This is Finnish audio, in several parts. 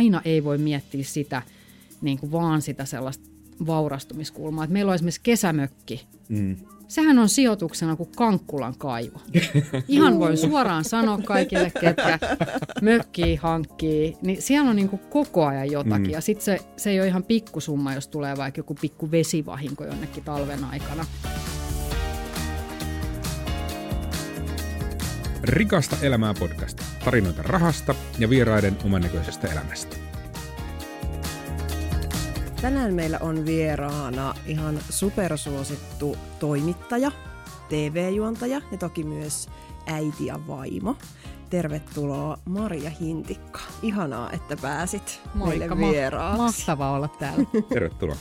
aina ei voi miettiä sitä niin kuin vaan sitä sellaista vaurastumiskulmaa. Et meillä on esimerkiksi kesämökki. Mm. Sehän on sijoituksena kuin Kankkulan kaivo. Ihan voi suoraan sanoa kaikille, ketkä mökkii hankkii, niin siellä on niin kuin koko ajan jotakin. Mm. Ja sitten se, se ei ole ihan pikkusumma, jos tulee vaikka joku pikku vesivahinko jonnekin talven aikana. Rikasta elämää podcast. Tarinoita rahasta ja vieraiden omannäköisestä elämästä. Tänään meillä on vieraana ihan supersuosittu toimittaja, TV-juontaja ja toki myös äiti ja vaimo. Tervetuloa Maria Hintikka. Ihanaa, että pääsit Moikka, meille vieraaksi. Ma- mahtavaa olla täällä. Tervetuloa.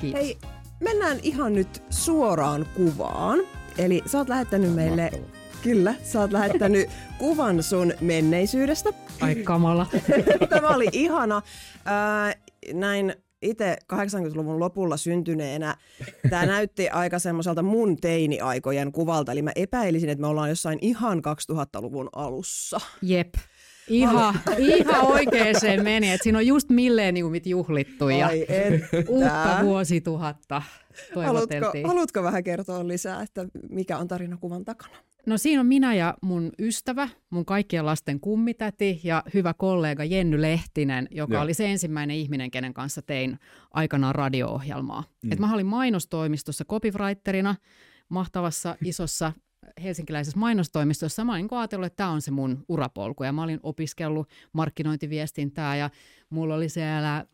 Kiitos. Hei, mennään ihan nyt suoraan kuvaan. Eli sä oot lähettänyt meille mahtavaa Kyllä, sä oot lähettänyt kuvan sun menneisyydestä. Ai kamala. Tämä oli ihana. Äh, näin itse 80-luvun lopulla syntyneenä tämä näytti aika semmoiselta mun teiniaikojen kuvalta. Eli mä epäilisin, että me ollaan jossain ihan 2000-luvun alussa. Jep. Ihan, ihan oikein se meni, että siinä on just milleniumit juhlittu ja Ai uutta vuosituhatta haluatko, haluatko vähän kertoa lisää, että mikä on tarinakuvan takana? No siinä on minä ja mun ystävä, mun kaikkien lasten kummitäti ja hyvä kollega Jenny Lehtinen, joka ja. oli se ensimmäinen ihminen, kenen kanssa tein aikanaan radio-ohjelmaa. Mm. Et mä olin mainostoimistossa copywriterina, mahtavassa isossa helsinkiläisessä mainostoimistossa. Mä olin ajatellut, että tämä on se mun urapolku ja mä olin opiskellut markkinointiviestintää ja mulla oli siellä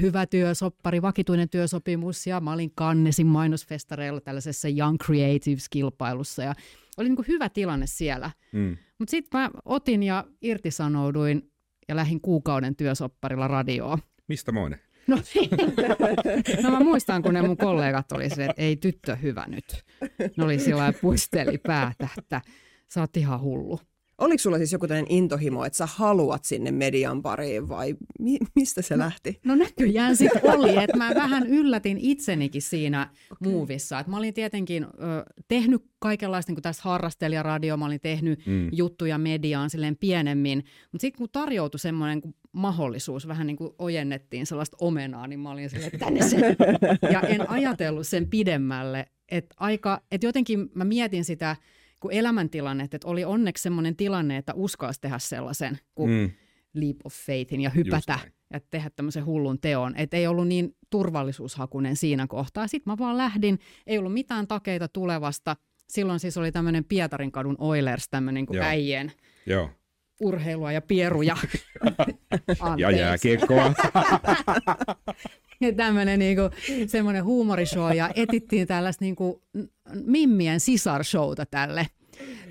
hyvä työsoppari, vakituinen työsopimus ja mä olin kannesin mainosfestareilla tällaisessa Young Creatives-kilpailussa ja oli niin kuin hyvä tilanne siellä. Mm. Mutta sitten mä otin ja irtisanouduin ja lähdin kuukauden työsopparilla radioon. Mistä moinen? No, no mä muistan, kun ne mun kollegat oli se, että ei tyttö hyvä nyt. Ne oli sillä puisteli päätä, että sä oot ihan hullu. Oliko sulla siis joku tämmöinen intohimo, että sä haluat sinne median pariin vai mi- mistä se no, lähti? No näköjään sitten oli, että mä vähän yllätin itsenikin siinä okay. muuvissa. Että mä olin tietenkin ö, tehnyt kaikenlaista, niin kuin tässä harrastelijaradio, mä olin tehnyt mm. juttuja mediaan silleen pienemmin. Mutta sitten kun tarjoutui semmoinen mahdollisuus, vähän niin kuin ojennettiin sellaista omenaa, niin mä olin silleen, tänne se. Ja en ajatellut sen pidemmälle. Että aika, että jotenkin mä mietin sitä, kuin elämäntilanne, että oli onneksi sellainen tilanne, että uskalsi tehdä sellaisen kuin mm. leap of faithin ja hypätä ja tehdä tämmöisen hullun teon. Että ei ollut niin turvallisuushakunen siinä kohtaa. Sitten mä vaan lähdin, ei ollut mitään takeita tulevasta. Silloin siis oli tämmöinen Pietarin kadun Oilers, tämmöinen kuin Joo. äijien Joo. urheilua ja pieruja. ja jääkiekkoa. ja tämmöinen niinku, semmoinen huumorishow ja etittiin tällaista niinku, mimmien sisarshowta tälle,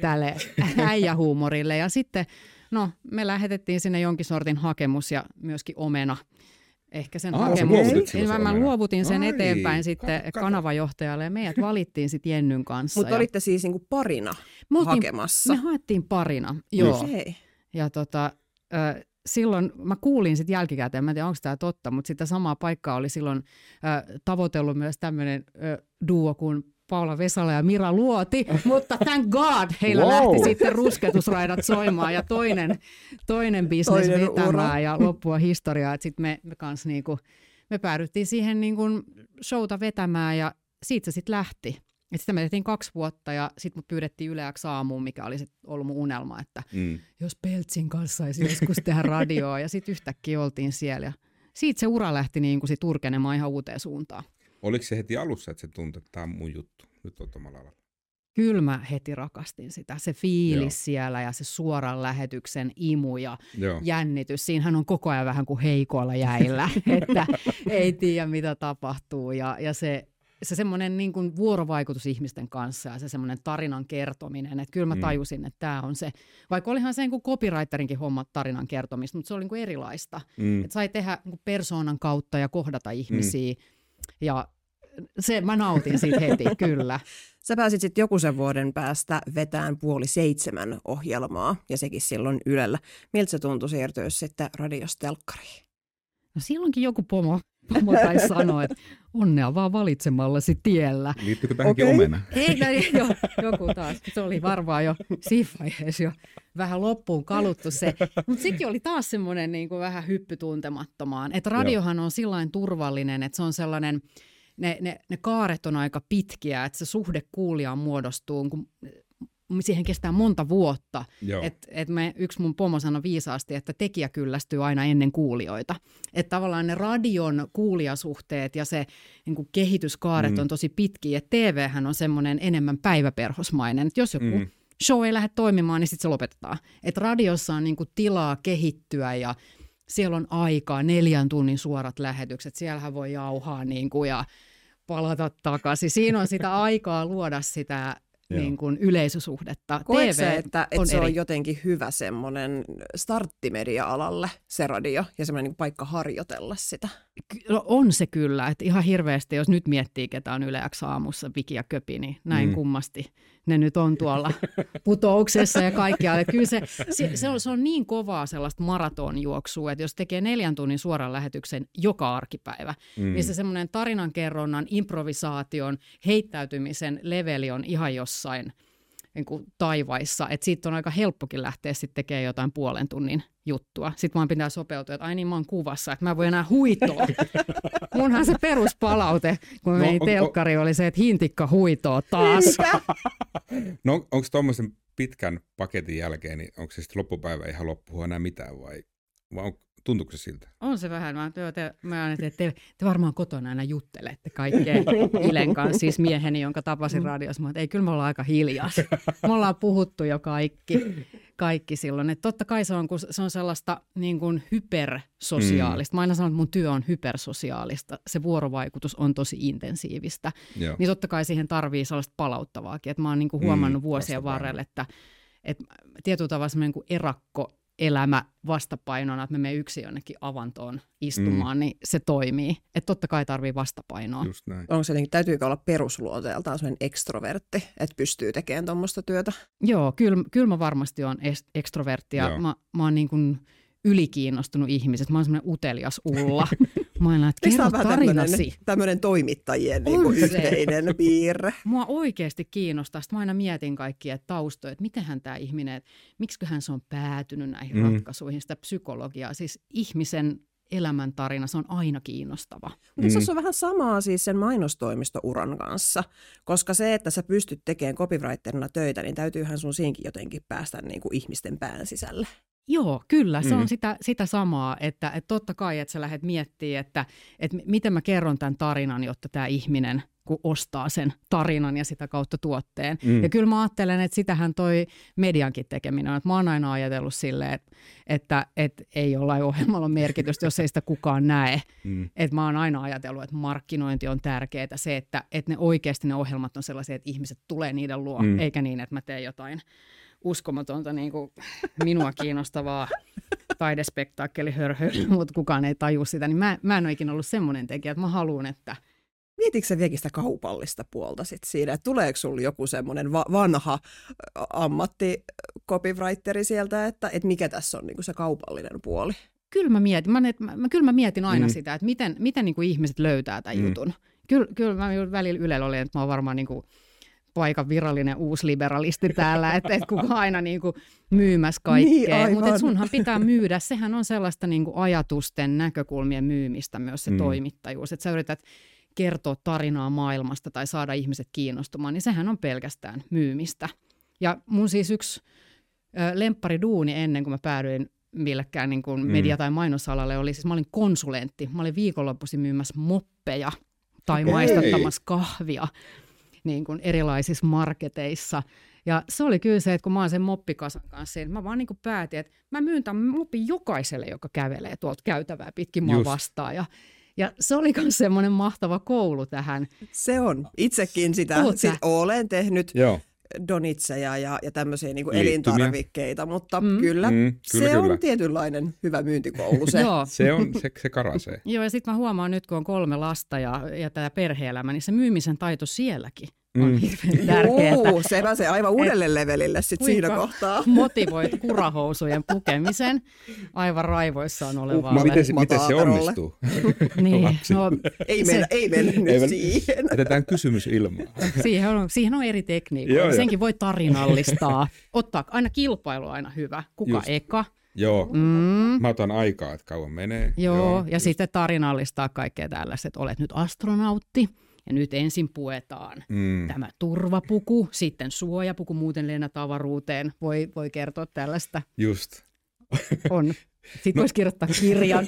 tälle äijähuumorille. Ja sitten no, me lähetettiin sinne jonkin sortin hakemus ja myöskin omena ehkä sen Aa, hakemus. Niin mä, mä luovutin sen Ai, eteenpäin sitten kato. kanavajohtajalle ja meidät valittiin sitten Jennyn kanssa. Mutta ja... olitte siis niinku parina me hakemassa? Me haettiin parina, joo. Okay. Ja tota, silloin mä kuulin sitten jälkikäteen, mä en tiedä onko tämä totta, mutta sitä samaa paikkaa oli silloin äh, tavoitellut myös tämmöinen äh, duo kuin Paula Vesala ja Mira Luoti, mutta thank God heillä wow. lähti sitten rusketusraidat soimaan ja toinen, toinen bisnes toinen vetämään ura. ja loppua historiaa. Sitten me, me, kans niinku, me päädyttiin siihen niinku showta vetämään ja siitä se sitten lähti. Et sitä me tehtiin kaksi vuotta ja sitten mut pyydettiin yleäksi aamuun, mikä oli sit ollut mun unelma, että mm. jos Peltsin kanssa saisi joskus tehdä radioa ja sitten yhtäkkiä oltiin siellä. Ja siitä se ura lähti niin kuin sit urkenemaan ihan uuteen suuntaan. Oliko se heti alussa, että se tuntui, että tämä on mun juttu, nyt on alalla? Kyllä mä heti rakastin sitä. Se fiilis Joo. siellä ja se suoran lähetyksen imu ja Joo. jännitys. Siinähän on koko ajan vähän kuin heikoilla jäillä, että ei tiedä mitä tapahtuu. Ja, ja se se semmoinen niin kuin vuorovaikutus ihmisten kanssa ja se semmoinen tarinan kertominen, että kyllä mä mm. tajusin, että tämä on se, vaikka olihan se niin kuin copywriterinkin homma tarinan kertomista, mutta se oli niin kuin erilaista. Mm. Että sai tehdä niin kuin persoonan kautta ja kohdata ihmisiä mm. ja se, mä nautin siitä heti, kyllä. Sä pääsit sitten joku sen vuoden päästä vetään puoli seitsemän ohjelmaa ja sekin silloin Ylellä. Miltä se tuntui siirtyä sitten radiostelkkariin? No silloinkin joku pomo pomo taisi sanoa, että onnea vaan valitsemallasi tiellä. Liittyykö tähänkin Okei. omena? Ei, no, jo, joku taas. Se oli varmaan jo siinä vaiheessa jo vähän loppuun kaluttu se. Mutta sekin oli taas semmoinen niin kuin vähän hyppy tuntemattomaan. Että radiohan on sillain turvallinen, että se on sellainen, ne, ne, ne kaaret on aika pitkiä, että se suhde kuulijaan muodostuu, kun siihen kestää monta vuotta. Et, et me, yksi mun pomo sanoi viisaasti, että tekijä kyllästyy aina ennen kuulijoita. Että tavallaan ne radion kuulijasuhteet ja se niin kuin kehityskaaret Mm. on tosi pitkiä. Et TVhän on semmoinen enemmän päiväperhosmainen. Et jos joku Mm. mm. show ei lähde toimimaan, niin sitten se lopetetaan. Et radiossa on niin kuin tilaa kehittyä ja siellä on aikaa, neljän tunnin suorat lähetykset. Siellähän voi jauhaa niin kuin ja palata takaisin. Siinä on sitä aikaa luoda sitä Joo. niin kuin yleisösuhdetta. Koetko TV sä, että, että on se on eri. jotenkin hyvä semmoinen starttimedia-alalle se radio ja semmoinen niin paikka harjoitella sitä? No on se kyllä, että ihan hirveästi, jos nyt miettii, ketä on Yle X aamussa, Viki ja Köpi, niin näin Mm. mm. kummasti ne nyt on tuolla putouksessa ja kaikkialla. Kyllä se, se, se, on, se on niin kovaa sellaista maratonjuoksua, että jos tekee neljän tunnin suoran lähetyksen joka arkipäivä, mm. niin se semmoinen tarinankerronnan, improvisaation, heittäytymisen leveli on ihan jossain niin kuin taivaissa, että siitä on aika helppokin lähteä sitten tekemään jotain puolen tunnin juttua. Sitten vaan pitää sopeutua, että ai niin mä oon kuvassa, että mä en voi enää huitoa. Munhan se peruspalaute, kun No, no, meni telkkari, oli se, että hintikka huitoo taas. No onko tuommoisen pitkän paketin jälkeen, niin onko se sitten loppupäivä ihan loppuun enää mitään vai, vai on, tuntuuko se siltä? On se vähän. Mä, te, te, mä ajattelin, että te, te varmaan kotona aina juttelette kaikkea Ilen kanssa, siis mieheni, jonka tapasin radiossa. Mä, että ei, kyllä me ollaan aika hiljaa. Me ollaan puhuttu jo kaikki, kaikki silloin. Että totta kai se on, kun se on sellaista niin kuin hypersosiaalista. Mä aina sanon, että mun työ on hypersosiaalista. Se vuorovaikutus on tosi intensiivistä. Joo. Niin totta kai siihen tarvii sellaista palauttavaakin. Että mä oon niin kuin Mm, huomannut vuosien vastapaino. varrella, että, että tietyllä tavalla semmoinen kuin erakko elämä vastapainona, että me menemme yksin jonnekin avantoon istumaan, mm. niin se toimii. Että totta kai tarvii vastapainoa. Just näin. Onko se jotenkin, täytyykö olla perusluonteeltaan semmoinen ekstrovertti, että pystyy tekemään tuommoista työtä? Joo, kyllä, kyllä mä varmasti on es- ekstrovertti ja Joo. mä, mä oon niin kuin ylikiinnostunut ihmisestä. Mä oon semmoinen utelias ulla. Mä aina, että kerro tarinasi. tämmöinen toimittajien niin kuin yhteinen piirre? Mua oikeasti kiinnostaa. Sitten mä aina mietin kaikkia taustoja, että mitenhän tämä ihminen, että miksiköhän se on päätynyt näihin Mm. mm. ratkaisuihin, sitä psykologiaa. Siis ihmisen elämäntarina, se on aina kiinnostava. Mutta Mm. se on vähän samaa siis sen mainostoimistouran kanssa, koska se, että sä pystyt tekemään copywriterina töitä, niin täytyyhän sun siinkin jotenkin päästä niin kuin ihmisten pään sisälle. Joo, kyllä. Se Mm. on sitä, sitä samaa, että, että totta kai, että sä lähdet miettimään, että, että miten mä kerron tämän tarinan, jotta tämä ihminen kun ostaa sen tarinan ja sitä kautta tuotteen. Mm. Ja kyllä mä ajattelen, että sitähän toi mediankin tekeminen on. Että mä oon aina ajatellut silleen, että, että, että ei jollain ohjelmalla ole merkitystä, jos ei sitä kukaan näe. Mm. Et mä oon aina ajatellut, että markkinointi on tärkeää, se, että, että ne oikeasti ne ohjelmat on sellaisia, että ihmiset tulee niiden luo, mm. eikä niin, että mä teen jotain uskomatonta niin kuin minua kiinnostavaa taidespektaakkeli hörhö, mutta kukaan ei taju sitä, niin mä, mä en ole ikinä ollut semmoinen tekijä, että mä haluan, että Mietitkö sä vieläkin sitä kaupallista puolta sit siinä, että tuleeko sulla joku semmoinen va- vanha ä, ammatti copywriteri sieltä, että, että mikä tässä on niin kuin se kaupallinen puoli? kyllä mä mietin, mä, mä, mä, kyllä mä mietin aina Mm. sitä, että miten, miten niin kuin ihmiset löytää tämän Mm. jutun. Kyllä, kyllä mä välillä Ylellä olin, että mä oon varmaan niin kuin paikan virallinen uusliberalisti täällä, että, että kuka aina niin kuin myymässä Niin, kaikkea. aivan. Mutta sunhan pitää myydä, sehän on sellaista niin kuin ajatusten, näkökulmien myymistä myös se Mm. toimittajuus. Että sä yrität kertoa tarinaa maailmasta tai saada ihmiset kiinnostumaan, niin sehän on pelkästään myymistä. Ja mun siis yksi lemppariduuni ennen kuin mä päädyin millekään niin kuin Mm. media- tai mainosalalle oli, siis mä olin konsulentti. Mä olin viikonloppuisin myymässä moppeja tai Okei. maistattamassa kahvia niin kuin erilaisissa marketeissa. Ja se oli kyllä se, että kun mä oon sen moppikasan kanssa, niin mä vaan niin kuin päätin, että mä myyn tämän mopin jokaiselle, joka kävelee tuolta käytävää pitkin mua Just. vastaan. Ja, ja se oli myös semmoinen mahtava koulu tähän. Se on. Itsekin sitä Oot sä? sit olen tehnyt Joo. Donitseja ja, ja tämmöisiä niin elintarvikkeita, mutta mm. Kyllä, Mm, mm, kyllä, se kyllä. on tietynlainen hyvä myyntikoulu se. Joo. Se on, se, se karasee. Joo, ja sitten mä huomaan nyt, kun on kolme lasta ja, ja tämä perhe-elämä, niin se myymisen taito sielläkin on mm. hirveän tärkeää. Juu, se pääsee aivan uudelle levelille sit siinä kohtaa. motivoit kurahousujen pukemisen aivan raivoissaan olevalle. Miten, miten se onnistuu? niin, no, ei, se, mennä, ei mennä nyt ei, siihen. Jätetään kysymys ilmaan. siihen, on, siihen on eri tekniikoita. Senkin voi tarinallistaa. Ottaa aina kilpailu aina hyvä. Kuka Just. eka? Joo, mm. mä otan aikaa, että kauan menee. Joo, Joo ja just. sitten tarinallistaa kaikkea tällaista, että olet nyt astronautti ja nyt ensin puetaan mm. tämä turvapuku, sitten suojapuku, muuten lennät avaruuteen. Voi, voi kertoa tällaista. Just. On. Sitten no. voisi kirjoittaa kirjan.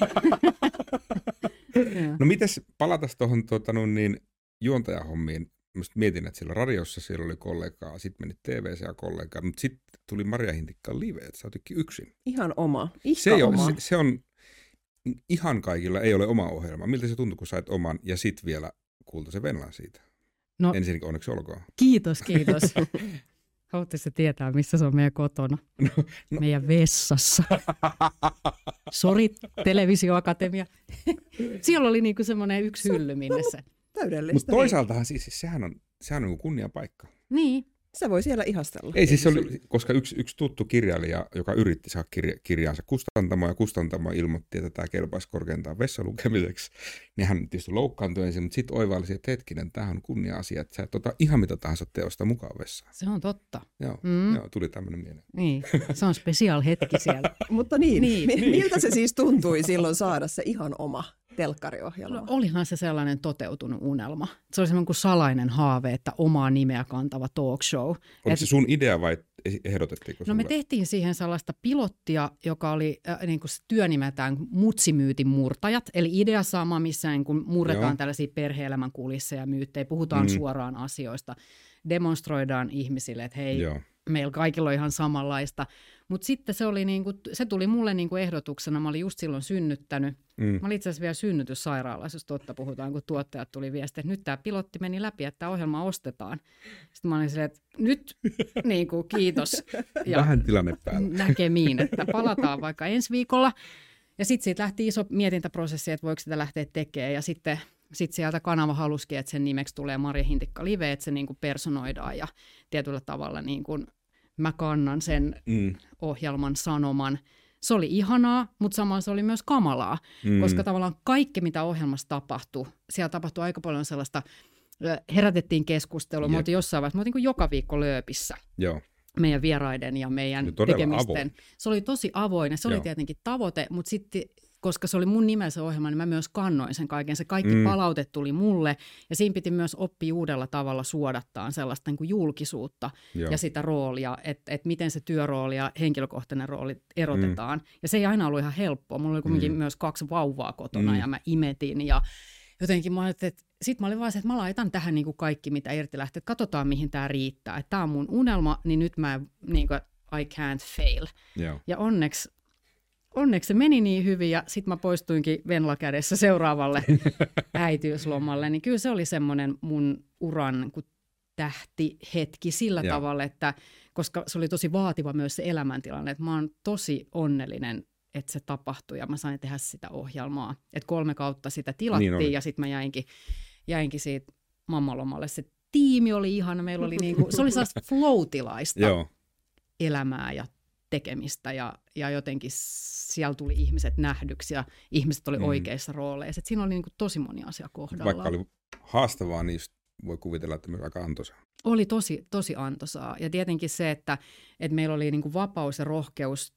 no mites, palatas tuohon tuota, no niin, juontajahommiin. Mä mietin, että siellä radiossa siellä oli kollegaa, sitten meni TVC kollegaa, mutta sitten tuli Maria Hintikka live, että sä oot yksin. Ihan oma. Ihka se, oma. Se, se, on, ihan kaikilla ei ole oma ohjelma. Miltä se tuntuu, kun sait oman ja sitten vielä se Venlan siitä? No, Ensinnäkin onneksi olkoon. Kiitos, kiitos. Haluatteko tietää, missä se on meidän kotona? No, no. Meidän vessassa. Sori, televisioakatemia. Siellä oli niinku semmoinen yksi hylly, minne se. Täydellistä. Mutta toisaaltahan siis, siis sehän on, sehän on kunnia paikka. Niin, se voi siellä ihastella. Ei siis se oli, koska yksi, yksi tuttu kirjailija, joka yritti saada kirja, kirjansa kustantamaan ja kustantamaan ilmoitti, että tämä kelpaisi korkeintaan vessalukemiseksi, niin hän tietysti loukkaantui ensin, mutta sitten oivalsi, että hetkinen, tämähän on kunnia-asia, että sä et ota ihan mitä tahansa teosta mukaan vessaan. Se on totta. Joo, mm. joo tuli tämmöinen mieleen. Niin, se on special hetki siellä. mutta niin, niin. miltä se siis tuntui silloin saada se ihan oma telkkariohjelma? No, olihan se sellainen toteutunut unelma. Se oli semmoinen kuin salainen haave, että omaa nimeä kantava talk show. Oliko Et, se sun idea vai ehdotettiinko No me tehtiin siihen sellaista pilottia, joka oli äh, niin kuin työnimeltään Mutsimyytin murtajat. Eli idea sama, missä niin kuin murretaan Joo. tällaisia perhe-elämän kulisseja myyttejä, puhutaan mm. suoraan asioista, demonstroidaan ihmisille, että hei, Joo. Meillä kaikilla on ihan samanlaista. Mutta sitten se, oli niinku, se tuli mulle niinku ehdotuksena, mä olin just silloin synnyttänyt. Mm. Mä olin itse asiassa vielä synnytyssairaalassa, jos totta puhutaan, kun tuottajat tuli viesti, että nyt tämä pilotti meni läpi, että tämä ohjelma ostetaan. Sitten mä olin silleen, että nyt niinku, kiitos. Ja Vähän tilanne päällä. Näkemiin, että palataan vaikka ensi viikolla. Ja sitten siitä lähti iso mietintäprosessi, että voiko sitä lähteä tekemään. Ja sitten sitten sieltä kanava halusikin, että sen nimeksi tulee Marja Hintikka Live, että se niin kuin personoidaan ja tietyllä tavalla niin kuin mä kannan sen mm. ohjelman sanoman. Se oli ihanaa, mutta samalla se oli myös kamalaa, mm. koska tavallaan kaikki, mitä ohjelmassa tapahtui, siellä tapahtui aika paljon sellaista, herätettiin keskustelua, me oltiin jossain vaiheessa, me oltiin joka viikko lööpissä. Joo meidän vieraiden ja meidän tekemisten. Avoin. Se oli tosi avoin ja se Joo. oli tietenkin tavoite, mutta sitten koska se oli mun nimensä ohjelma, niin mä myös kannoin sen kaiken. Se kaikki mm. palaute tuli mulle ja siinä piti myös oppia uudella tavalla suodattaa sellaista niin kuin julkisuutta Joo. ja sitä roolia, että, että miten se työrooli ja henkilökohtainen rooli erotetaan. Mm. Ja se ei aina ollut ihan helppoa. Mulla oli kuitenkin mm. myös kaksi vauvaa kotona mm. ja mä imetin ja jotenkin mä ajattelin, että sitten mä olin vaan se, että mä laitan tähän niin kuin kaikki, mitä irti lähtee, että katsotaan mihin tämä riittää. Että tämä on mun unelma, niin nyt mä niin kuin, I can't fail. Joo. Ja onneksi onneksi se meni niin hyvin ja sitten mä poistuinkin Venla kädessä seuraavalle äitiyslomalle, niin kyllä se oli semmoinen mun uran tähtihetki sillä Joo. tavalla, että koska se oli tosi vaativa myös se elämäntilanne, että mä oon tosi onnellinen, että se tapahtui ja mä sain tehdä sitä ohjelmaa. Että kolme kautta sitä tilattiin niin ja sitten mä jäinkin, jäinkin siitä mammalomalle. Se tiimi oli ihana, meillä oli niinku, se oli sellaista floatilaista elämää ja tekemistä ja, ja jotenkin siellä tuli ihmiset nähdyksi ja ihmiset oli mm. oikeissa rooleissa. Et siinä oli niin kuin tosi moni asia kohdalla. Vaikka oli haastavaa, niin voi kuvitella, että myös aika antoisaa. Oli tosi, tosi antoisaa. Ja tietenkin se, että, että meillä oli niin kuin vapaus ja rohkeus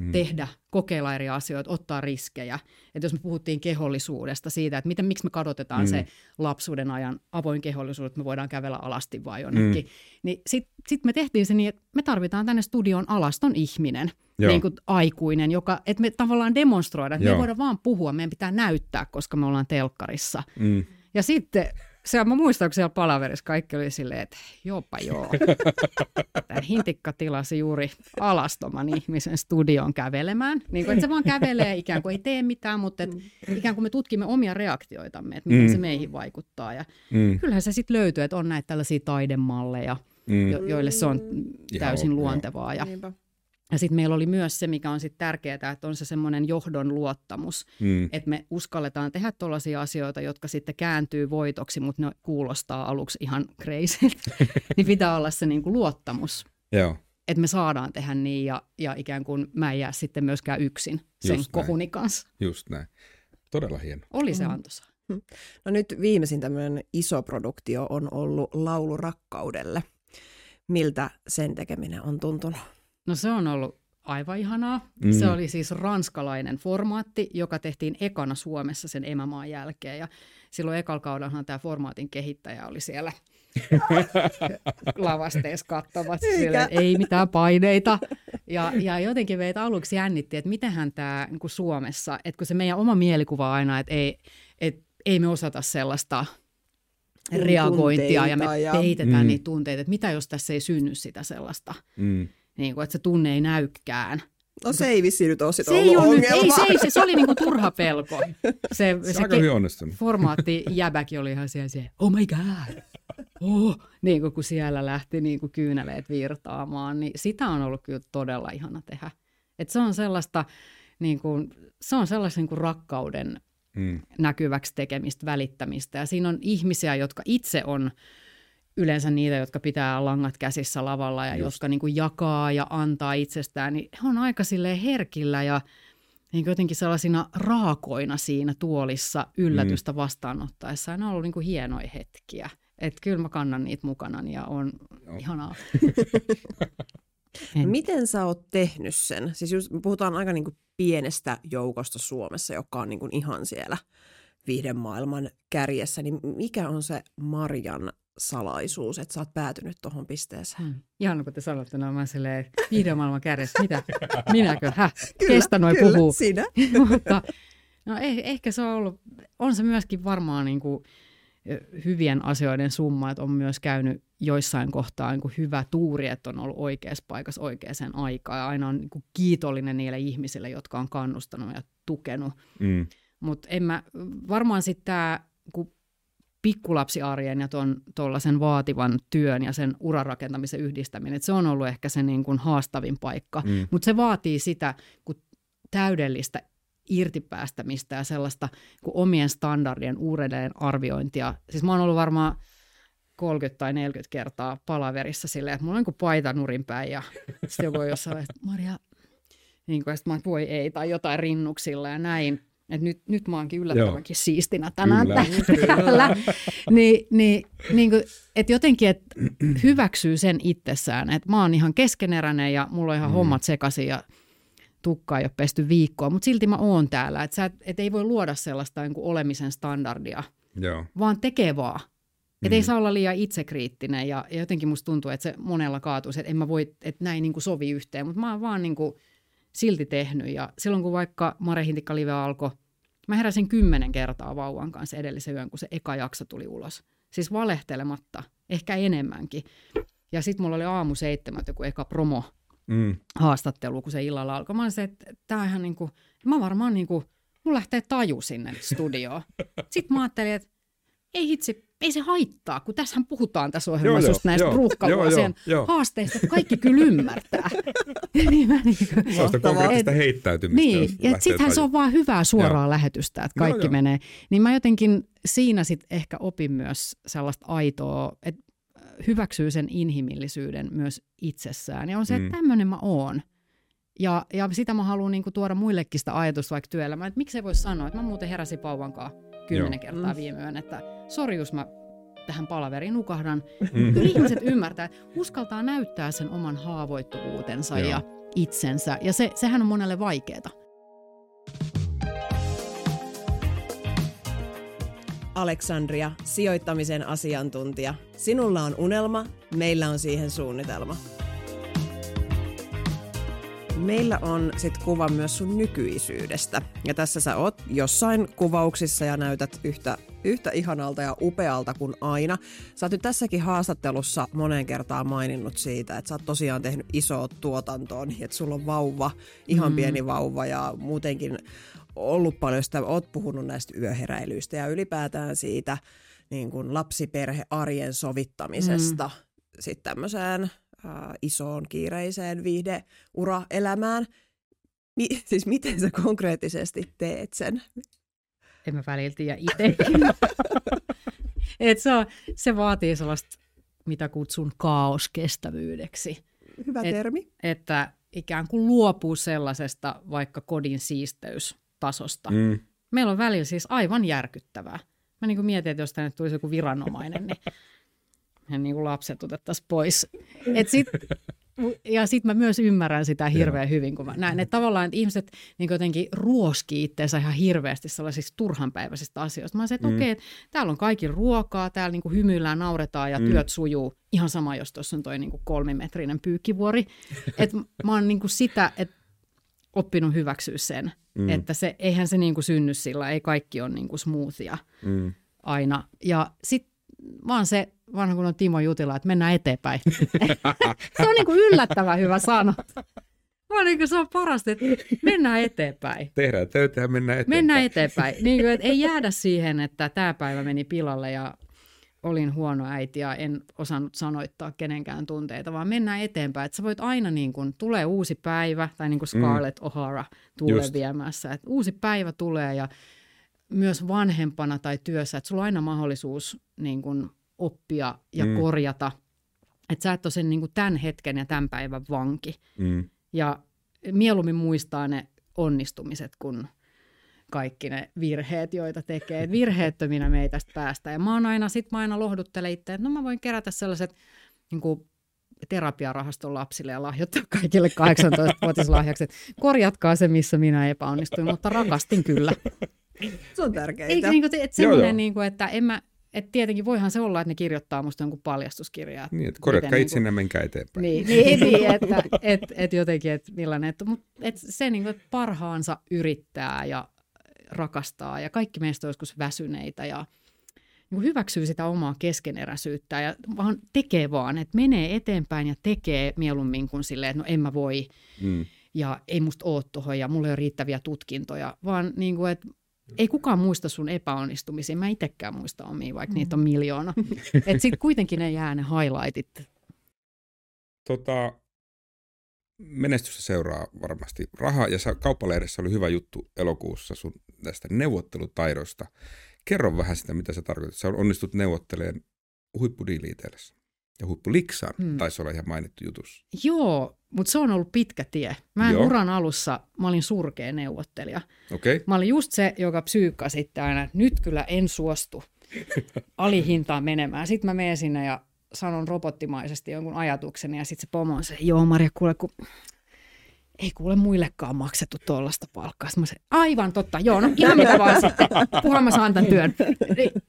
mm. tehdä, kokeilla eri asioita, ottaa riskejä. Että jos me puhuttiin kehollisuudesta, siitä, että miten, miksi me kadotetaan mm. se lapsuuden ajan avoin kehollisuus, että me voidaan kävellä alasti vai jonnekin, mm. niin sitten sit me tehtiin se niin, että me tarvitaan tänne studioon alaston ihminen, niin kuin aikuinen, joka, että me tavallaan demonstroidaan, että Joo. me ei voida vaan puhua, meidän pitää näyttää, koska me ollaan telkkarissa. Mm. Ja sitten se, mä muistan, kun siellä palaverissa kaikki oli silleen, että jopa joo. Tämä hintikka tilasi juuri alastoman ihmisen studion kävelemään. Niin kuin, että se vaan kävelee, ikään kuin ei tee mitään, mutta et, mm. ikään kuin me tutkimme omia reaktioitamme, että miten mm. se meihin vaikuttaa. Ja mm. Kyllähän se sitten löytyy, että on näitä tällaisia taidemalleja, mm. jo, joille se on täysin Ihan luontevaa. Ja, Ja sitten meillä oli myös se, mikä on sitten tärkeää, että on se semmoinen johdon luottamus, mm. että me uskalletaan tehdä tällaisia asioita, jotka sitten kääntyy voitoksi, mutta ne kuulostaa aluksi ihan crazy. niin pitää olla se niinku luottamus. Joo. Että me saadaan tehdä niin ja, ja ikään kuin mä en jää sitten myöskään yksin sen Just kohuni kanssa. Just näin. Todella hieno. Oli se mm. antoisa. No nyt viimeisin tämmöinen iso produktio on ollut Laulu rakkaudelle. Miltä sen tekeminen on tuntunut? No se on ollut aivan ihanaa. Mm. Se oli siis ranskalainen formaatti, joka tehtiin ekana Suomessa sen emämaan jälkeen. Ja silloin ekalla kaudellahan tämä formaatin kehittäjä oli siellä lavasteessa sille, ei mitään paineita. Ja, ja jotenkin meitä aluksi jännitti, että mitenhän tämä niin Suomessa, että kun se meidän oma mielikuva aina, että ei, et, ei me osata sellaista reagointia ja me ja... peitetään mm. niitä tunteita, että mitä jos tässä ei synny sitä sellaista. Mm niin kuin, että se tunne ei näykään. No se ei vissi nyt ole se ei ollut nyt, ei, se, ei, se, se oli niinku turha pelko. Se, se, se aika hyvin onnistunut. Formaatti jäbäkin oli ihan siellä, siellä oh my god, oh, niin kuin kun siellä lähti niin kuin kyyneleet virtaamaan, niin sitä on ollut kyllä todella ihana tehdä. Et se on sellaista, niin kuin, se on sellaisen niin kuin rakkauden mm. näkyväksi tekemistä, välittämistä. Ja siinä on ihmisiä, jotka itse on yleensä niitä, jotka pitää langat käsissä lavalla ja Just. jotka niin kuin jakaa ja antaa itsestään, niin he on aika silleen herkillä ja niin jotenkin sellaisina raakoina siinä tuolissa yllätystä mm. vastaanottaessa. Ne on ollut niin kuin hienoja hetkiä. Että kyllä mä kannan niitä mukana ja on Joo. ihanaa. Miten sä oot tehnyt sen? Siis just, puhutaan aika niin kuin pienestä joukosta Suomessa, joka on niin kuin ihan siellä viiden maailman kärjessä. Niin mikä on se Marjan salaisuus, että sä oot päätynyt tuohon pisteeseen. Hmm. Ihan kun te sanotte, no mä silleen, viiden maailman kärjessä, mitä, minäkö, häh, kyllä, kestä noin kyllä, puhuu. sinä. Mutta no eh, ehkä se on ollut, on se myöskin varmaan niin kuin hyvien asioiden summa, että on myös käynyt joissain kohtaa niin kuin hyvä tuuri, että on ollut oikeassa paikassa oikeaan aikaan ja aina on niin kuin kiitollinen niille ihmisille, jotka on kannustanut ja tukenut. Mm. Mutta varmaan sitten tämä, kun pikkulapsiarjen ja tuollaisen vaativan työn ja sen urarakentamisen yhdistäminen. että se on ollut ehkä se niin kuin haastavin paikka, mm. mutta se vaatii sitä kun täydellistä irtipäästämistä ja sellaista kun omien standardien uudelleen arviointia. Siis mä oon ollut varmaan 30 tai 40 kertaa palaverissa silleen, että mulla on niin paita nurin päin ja sitten joku jossain, että Maria, niin kuin, että mä voi ei, tai jotain rinnuksilla ja näin. Et nyt, nyt mä oonkin yllättävänkin Joo. siistinä tänään kyllä, täällä. Ni, niin, niin kuin, et jotenkin, että hyväksyy sen itsessään, että mä oon ihan keskeneräinen ja mulla on ihan mm. hommat sekaisin ja tukka ei ole pesty viikkoa, mutta silti mä oon täällä. Että et, et ei voi luoda sellaista niin kuin olemisen standardia, Joo. vaan tekee vaan. Että mm. ei saa olla liian itsekriittinen ja, ja jotenkin musta tuntuu, että se monella kaatuisi, että en mä voi, että näin niin kuin sovi yhteen, mutta mä oon vaan niin kuin – silti tehnyt. Ja silloin kun vaikka Mare Hintikka Live alkoi, mä heräsin kymmenen kertaa vauvan kanssa edellisen yön, kun se eka jakso tuli ulos. Siis valehtelematta, ehkä enemmänkin. Ja sitten mulla oli aamu seitsemät joku eka promo mm. haastattelu, kun se illalla alkoi. Mä olin se, että tää ihan niin kuin, mä varmaan niin kuin, mun lähtee taju sinne studioon. Sitten mä ajattelin, että ei hitsi, ei se haittaa, kun tässähän puhutaan tässä ohjelmassa just näistä ruuhkavuosien haasteista, että kaikki kyllä ymmärtää. niin niin kuin, se on sitä konkreettista heittäytymistä. Niin, ja sittenhän se on vaan hyvää suoraa joo. lähetystä, että kaikki joo, menee. Niin mä jotenkin siinä sitten ehkä opin myös sellaista aitoa, että hyväksyy sen inhimillisyyden myös itsessään. Ja on se, että mm. tämmöinen mä oon. Ja, ja sitä mä haluan niinku tuoda muillekin sitä ajatusta vaikka työelämään, että miksei voi sanoa, että mä muuten heräsin pauvankaan kymmenen Joo. kertaa mm. viime yön, että sori jos mä tähän palaveriin nukahdan. Mm. Ihmiset ymmärtää, uskaltaa näyttää sen oman haavoittuvuutensa Joo. ja itsensä, ja se, sehän on monelle vaikeaa. Aleksandria, sijoittamisen asiantuntija. Sinulla on unelma, meillä on siihen suunnitelma. Meillä on sitten kuva myös sun nykyisyydestä. Ja tässä sä oot jossain kuvauksissa ja näytät yhtä, yhtä ihanalta ja upealta kuin aina. Sä oot nyt tässäkin haastattelussa moneen kertaan maininnut siitä, että sä oot tosiaan tehnyt isoa tuotantoon, että sulla on vauva, ihan mm. pieni vauva ja muutenkin ollut paljon sitä, oot puhunut näistä yöheräilyistä ja ylipäätään siitä niin kuin lapsiperhe-arjen sovittamisesta mm. sitten tämmöiseen isoon kiireiseen viihdeuraelämään. Mi- siis miten sä konkreettisesti teet sen? En mä välillä tiedä itsekin. Et se, on, se vaatii sellaista, mitä kutsun kaoskestävyydeksi. Hyvä Et- termi. Että ikään kuin luopuu sellaisesta vaikka kodin siisteystasosta. Mm. Mm. Meillä on välillä siis aivan järkyttävää. Mä niin kuin mietin, että jos tänne tulisi joku viranomainen, niin hän niin kuin lapset otettaisiin pois. Et sit, ja sitten mä myös ymmärrän sitä hirveän hyvin, kun mä näen, että tavallaan että ihmiset niin jotenkin ruoskii itseensä ihan hirveästi sellaisista turhanpäiväisistä asioista. Mä olisin, että mm. okei, okay, täällä on kaikki ruokaa, täällä niin kuin hymyillään, nauretaan ja mm. työt sujuu. Ihan sama, jos tuossa on toi niin kuin kolmimetrinen pyykkivuori. Et mä oon niin kuin sitä, että oppinut hyväksyä sen, mm. että se, eihän se niin kuin synny sillä, ei kaikki ole niin kuin smoothia Mm. aina. Ja sitten vaan se vanha kun on Timo Jutila, että mennään eteenpäin. se on niin kuin yllättävän hyvä sana. Vaan niin kuin se on parasta, että mennään eteenpäin. Tehdään töitä ja mennään eteenpäin. Mennään eteenpäin. Niin kuin, että ei jäädä siihen, että tämä päivä meni pilalle ja olin huono äiti ja en osannut sanoittaa kenenkään tunteita, vaan mennään eteenpäin. Että sä voit aina, niin kuin, tulee uusi päivä, tai niin kuin Scarlett mm. O'Hara tulee Just. viemässä, että uusi päivä tulee ja myös vanhempana tai työssä, että sulla on aina mahdollisuus niin kuin, oppia ja Mm. korjata. Että sä et ole sen niin kuin, tämän hetken ja tämän päivän vanki. Mm. Ja mieluummin muistaa ne onnistumiset kuin kaikki ne virheet, joita tekee. Et Virheettöminä me ei tästä päästä. Ja mä oon aina, sit mä aina lohduttelen itse, että no mä voin kerätä sellaiset niin kuin terapiarahaston lapsille ja lahjoittaa kaikille 18-vuotislahjakset. Korjatkaa se, missä minä epäonnistuin, mutta rakastin kyllä. Se on tärkeää. Ei, niin kuin, että Joo, joo. semmoinen, niin kuin, että en mä, että tietenkin voihan se olla, että ne kirjoittaa musta jonkun paljastuskirjaa. Niin, että korjatkaa Miten itsenne ja menkää eteenpäin. Niin, niin, niin että et, et jotenkin, että millainen, että, mut, et se niin kuin, että parhaansa yrittää ja rakastaa ja kaikki meistä on joskus väsyneitä ja niin kuin hyväksyy sitä omaa keskeneräisyyttä ja vaan tekee vaan, että menee eteenpäin ja tekee mieluummin kuin silleen, että no en mä voi Mm. ja ei musta oo tuohon ja mulla ei ole riittäviä tutkintoja, vaan niin kuin, että ei kukaan muista sun epäonnistumisia. Mä itsekään muista omia, vaikka niitä on miljoona. Että sitten kuitenkin ne jää ne highlightit. Tota, menestystä seuraa varmasti raha, ja sä- kauppalehdessä oli hyvä juttu elokuussa sun tästä neuvottelutaidosta. Kerro vähän sitä, mitä sä tarkoitat. Sä onnistut neuvottelemaan huippudiiliä itsellesi. Ja huippuliksaan Hmm. hmm. taisi olla ihan mainittu jutussa. Joo, mutta se on ollut pitkä tie. Mä en Joo. uran alussa, mä olin surkea neuvottelija. Okay? Mä olin just se, joka psyykka sitten aina, että nyt kyllä en suostu alihintaan menemään. Sitten mä menen sinne ja sanon robottimaisesti jonkun ajatuksen ja sitten se pomo on se, joo Maria, kuule, kun ei kuule muillekaan maksettu tuollaista palkkaa. Sitten mä se, aivan totta, joo, no ihan mitä vaan sitten, kunhan mä saan tämän työn.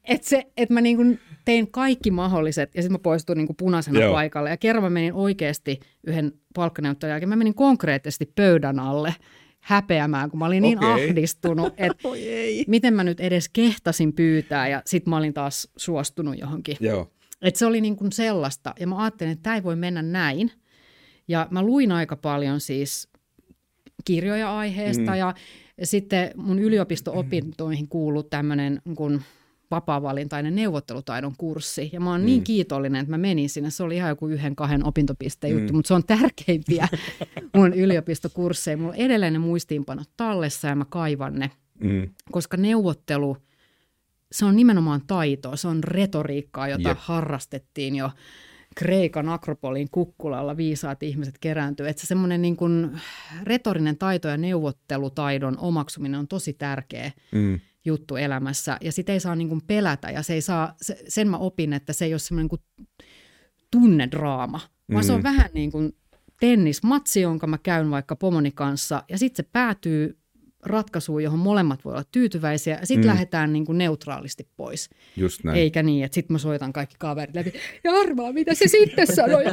Että se, että mä niin kuin tein kaikki mahdolliset ja sitten mä poistuin niin kuin punaisena Joo. paikalle. Ja kerran mä menin oikeasti yhden palkkaneuvottelun jälkeen, mä menin konkreettisesti pöydän alle häpeämään, kun mä olin niin Okei. ahdistunut, että miten mä nyt edes kehtasin pyytää ja sitten mä olin taas suostunut johonkin. Joo. Et se oli niin kuin sellaista ja mä ajattelin, että tämä ei voi mennä näin. Ja mä luin aika paljon siis kirjoja aiheesta Mm. ja sitten mun yliopisto-opintoihin kuuluu tämmöinen kun vapaavalintainen neuvottelutaidon kurssi. Ja mä oon niin Mm. kiitollinen, että mä menin sinne. Se oli ihan joku yhden, kahden opintopisteen juttu, Mm. mutta se on tärkeimpiä mun yliopistokursseja. Mulla on edelleen ne muistiinpanot tallessa ja mä kaivan ne Mm. koska neuvottelu, se on nimenomaan taitoa, se on retoriikkaa, jota. Jep. harrastettiin jo Kreikan Akropolin kukkulalla viisaat ihmiset kerääntyy. Että se semmoinen niin kuin retorinen taito ja neuvottelutaidon omaksuminen on tosi tärkeä Mm. juttu elämässä. Ja sitä ei saa niin kuin pelätä ja se ei saa, se, sen mä opin, että se ei ole semmoinen kuin tunnedraama, vaan mm. se on Mm. vähän niin kuin tennismatsi, jonka mä käyn vaikka pomoni kanssa ja sitten se päätyy ratkaisuun, johon molemmat voi olla tyytyväisiä ja sitten Mm. lähdetään niin kuin neutraalisti pois. Just näin. Eikä niin, että sitten mä soitan kaikki kaverit läpi. Ja arvaa, mitä se sitten sanoi.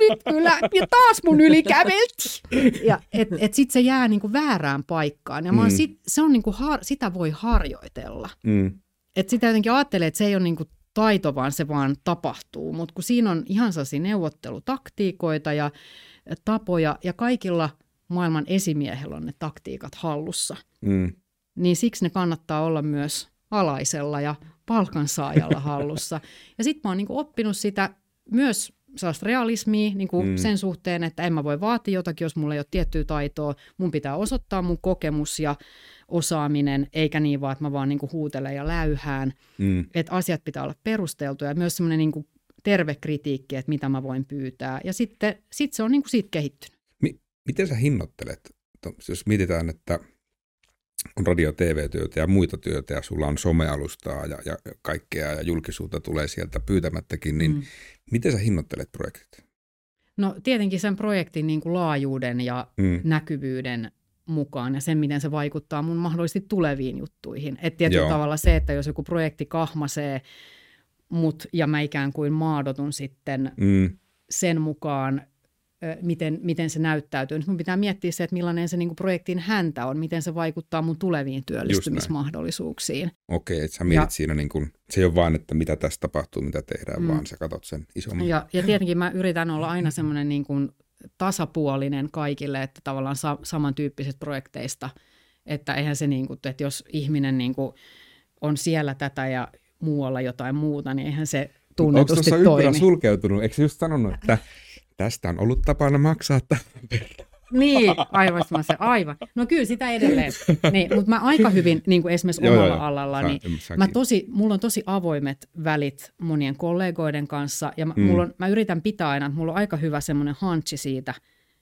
Nyt kyllä, ja taas mun yli kävelti. Ja et, et sitten se jää niinku väärään paikkaan. Ja mä Mm. sit, se on niinku har, sitä voi harjoitella. Mm. Et sitä jotenkin ajattelee, että se ei ole niinku taito, vaan se vaan tapahtuu. Mutta kun siinä on ihan sellaisia neuvottelutaktiikoita ja tapoja, ja kaikilla maailman esimiehellä on ne taktiikat hallussa, Mm. niin siksi ne kannattaa olla myös alaisella ja palkansaajalla hallussa. Ja sitten mä oon niinku oppinut sitä myös sellaista realismia niin kuin mm. sen suhteen, että en mä voi vaatia jotakin, jos mulla ei ole tiettyä taitoa. Mun pitää osoittaa mun kokemus ja osaaminen, eikä niin vaan, että mä vaan niin kuin huutelen ja läyhään. Mm. Että asiat pitää olla perusteltuja ja myös semmoinen niin terve kritiikki, että mitä mä voin pyytää. Ja sitten sit se on niin kuin siitä kehittynyt. Mi- miten sä hinnoittelet, jos mietitään, että on radio- TV-työtä ja muita työtä ja sulla on somealustaa ja, ja kaikkea ja julkisuutta tulee sieltä pyytämättäkin, niin mm. miten sä hinnoittelet projektit? No tietenkin sen projektin niin kuin laajuuden ja mm. näkyvyyden mukaan ja sen, miten se vaikuttaa mun mahdollisesti tuleviin juttuihin. Että tietyllä Joo. tavalla se, että jos joku projekti kahmasee mut ja mä ikään kuin maadotun sitten mm. sen mukaan, miten, miten se näyttäytyy. Nyt mun pitää miettiä se, että millainen se niin kuin projektin häntä on, miten se vaikuttaa mun tuleviin työllistymismahdollisuuksiin. Okei, että sä mietit ja, siinä, niin kuin, se ei ole vaan, että mitä tässä tapahtuu, mitä tehdään, mm. vaan sä katsot sen isomman. Ja, ja tietenkin mä yritän olla aina semmoinen niin kuin tasapuolinen kaikille, että tavallaan sa- samantyyppiset projekteista, että eihän se niin kuin, että jos ihminen niin kuin on siellä tätä ja muualla jotain muuta, niin eihän se tunnetusti Onko toimi. Onko sulkeutunut? Eikö just sanonut, että tästä on ollut tapana maksaa tämän Niin, aivan se, aivan. No kyllä sitä edelleen. Niin, mutta mä aika hyvin, niin kuin esimerkiksi omalla joo, alalla, niin mä tosi, mulla on tosi avoimet välit monien kollegoiden kanssa, ja mä, mm. mulla on, mä yritän pitää aina, että mulla on aika hyvä semmoinen hanchi siitä,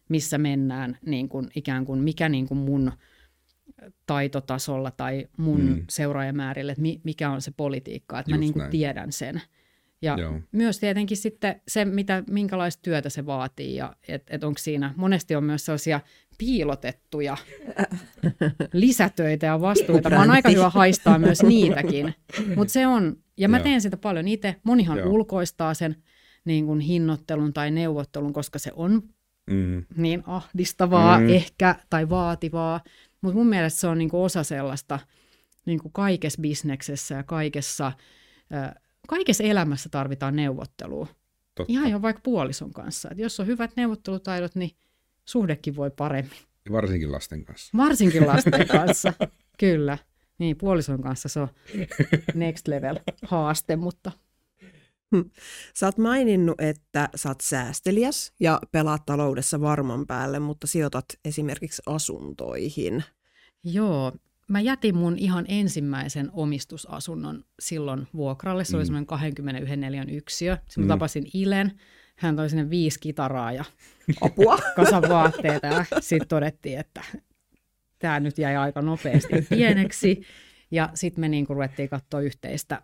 missä mennään, niin kuin, ikään kuin mikä niin kuin mun taitotasolla tai mun mm. seuraajamäärille, että mikä on se politiikka, että Just mä niin kuin tiedän sen. Ja Joo. myös tietenkin sitten se, mitä, minkälaista työtä se vaatii ja että et onko siinä, monesti on myös sellaisia piilotettuja lisätöitä ja vastuita. Mä oon aika hyvä haistaa myös niitäkin, mutta se on, ja mä Joo. teen sitä paljon itse, monihan Joo. ulkoistaa sen niin kuin hinnoittelun tai neuvottelun, koska se on mm. niin ahdistavaa mm. ehkä tai vaativaa, mutta mun mielestä se on niin kuin osa sellaista niin kuin kaikessa bisneksessä ja kaikessa kaikessa elämässä tarvitaan neuvottelua. Totta. Ihan jo vaikka puolison kanssa. Et jos on hyvät neuvottelutaidot, niin suhdekin voi paremmin. Varsinkin lasten kanssa. Varsinkin lasten kanssa, kyllä. Niin, puolison kanssa se on next level haaste, mutta... Sä oot maininnut, että sä oot säästeliäs ja pelaat taloudessa varman päälle, mutta sijoitat esimerkiksi asuntoihin. Joo, mä jätin mun ihan ensimmäisen omistusasunnon silloin vuokralle. Se oli mm. semmoinen 21 neliön yksiö. Sitten mm. mä tapasin Ilen. Hän toi sinne viisi kitaraa ja apua, kasan vaatteita. Ja sitten todettiin, että tämä nyt jäi aika nopeasti pieneksi. Ja sitten me niinku ruvettiin katsoa yhteistä,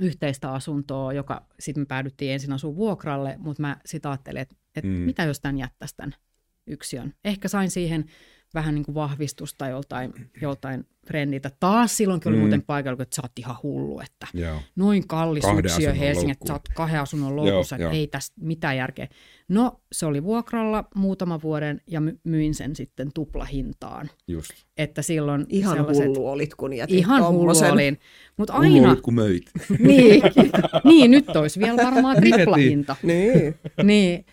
yhteistä asuntoa, joka sitten me päädyttiin ensin asuun vuokralle, mutta mä sitten ajattelin, että et mm. mitä jos tämän jättäisi tämän yksiön. Ehkä sain siihen vähän niin kuin vahvistusta joltain, joltain frendiltä. Taas silloinkin oli mm. muuten paikalla, että sä oot ihan hullu, että Joo. noin kallis yksiö Helsingin, että sä oot kahden asunnon loukussa, että ei tästä mitään järkeä. No, se oli vuokralla muutama vuoden ja myin sen sitten tuplahintaan. Just. Että silloin ihan hullu olit, kun jätit Ihan tommosen. hullu olin. Mut aina... Hullu olit, kun möit. niin, niin, nyt olisi vielä varmaan triplahinta. niin. niin.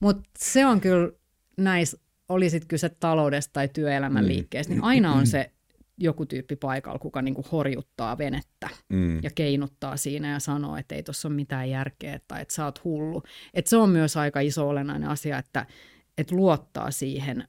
Mutta se on kyllä näissä oli sitten kyse taloudesta tai työelämän mm. liikkeestä, niin aina on se joku tyyppi paikalla, kuka niinku horjuttaa venettä mm. ja keinuttaa siinä ja sanoo, että ei tuossa ole mitään järkeä tai että sä oot hullu. Et se on myös aika iso olennainen asia, että, että luottaa siihen,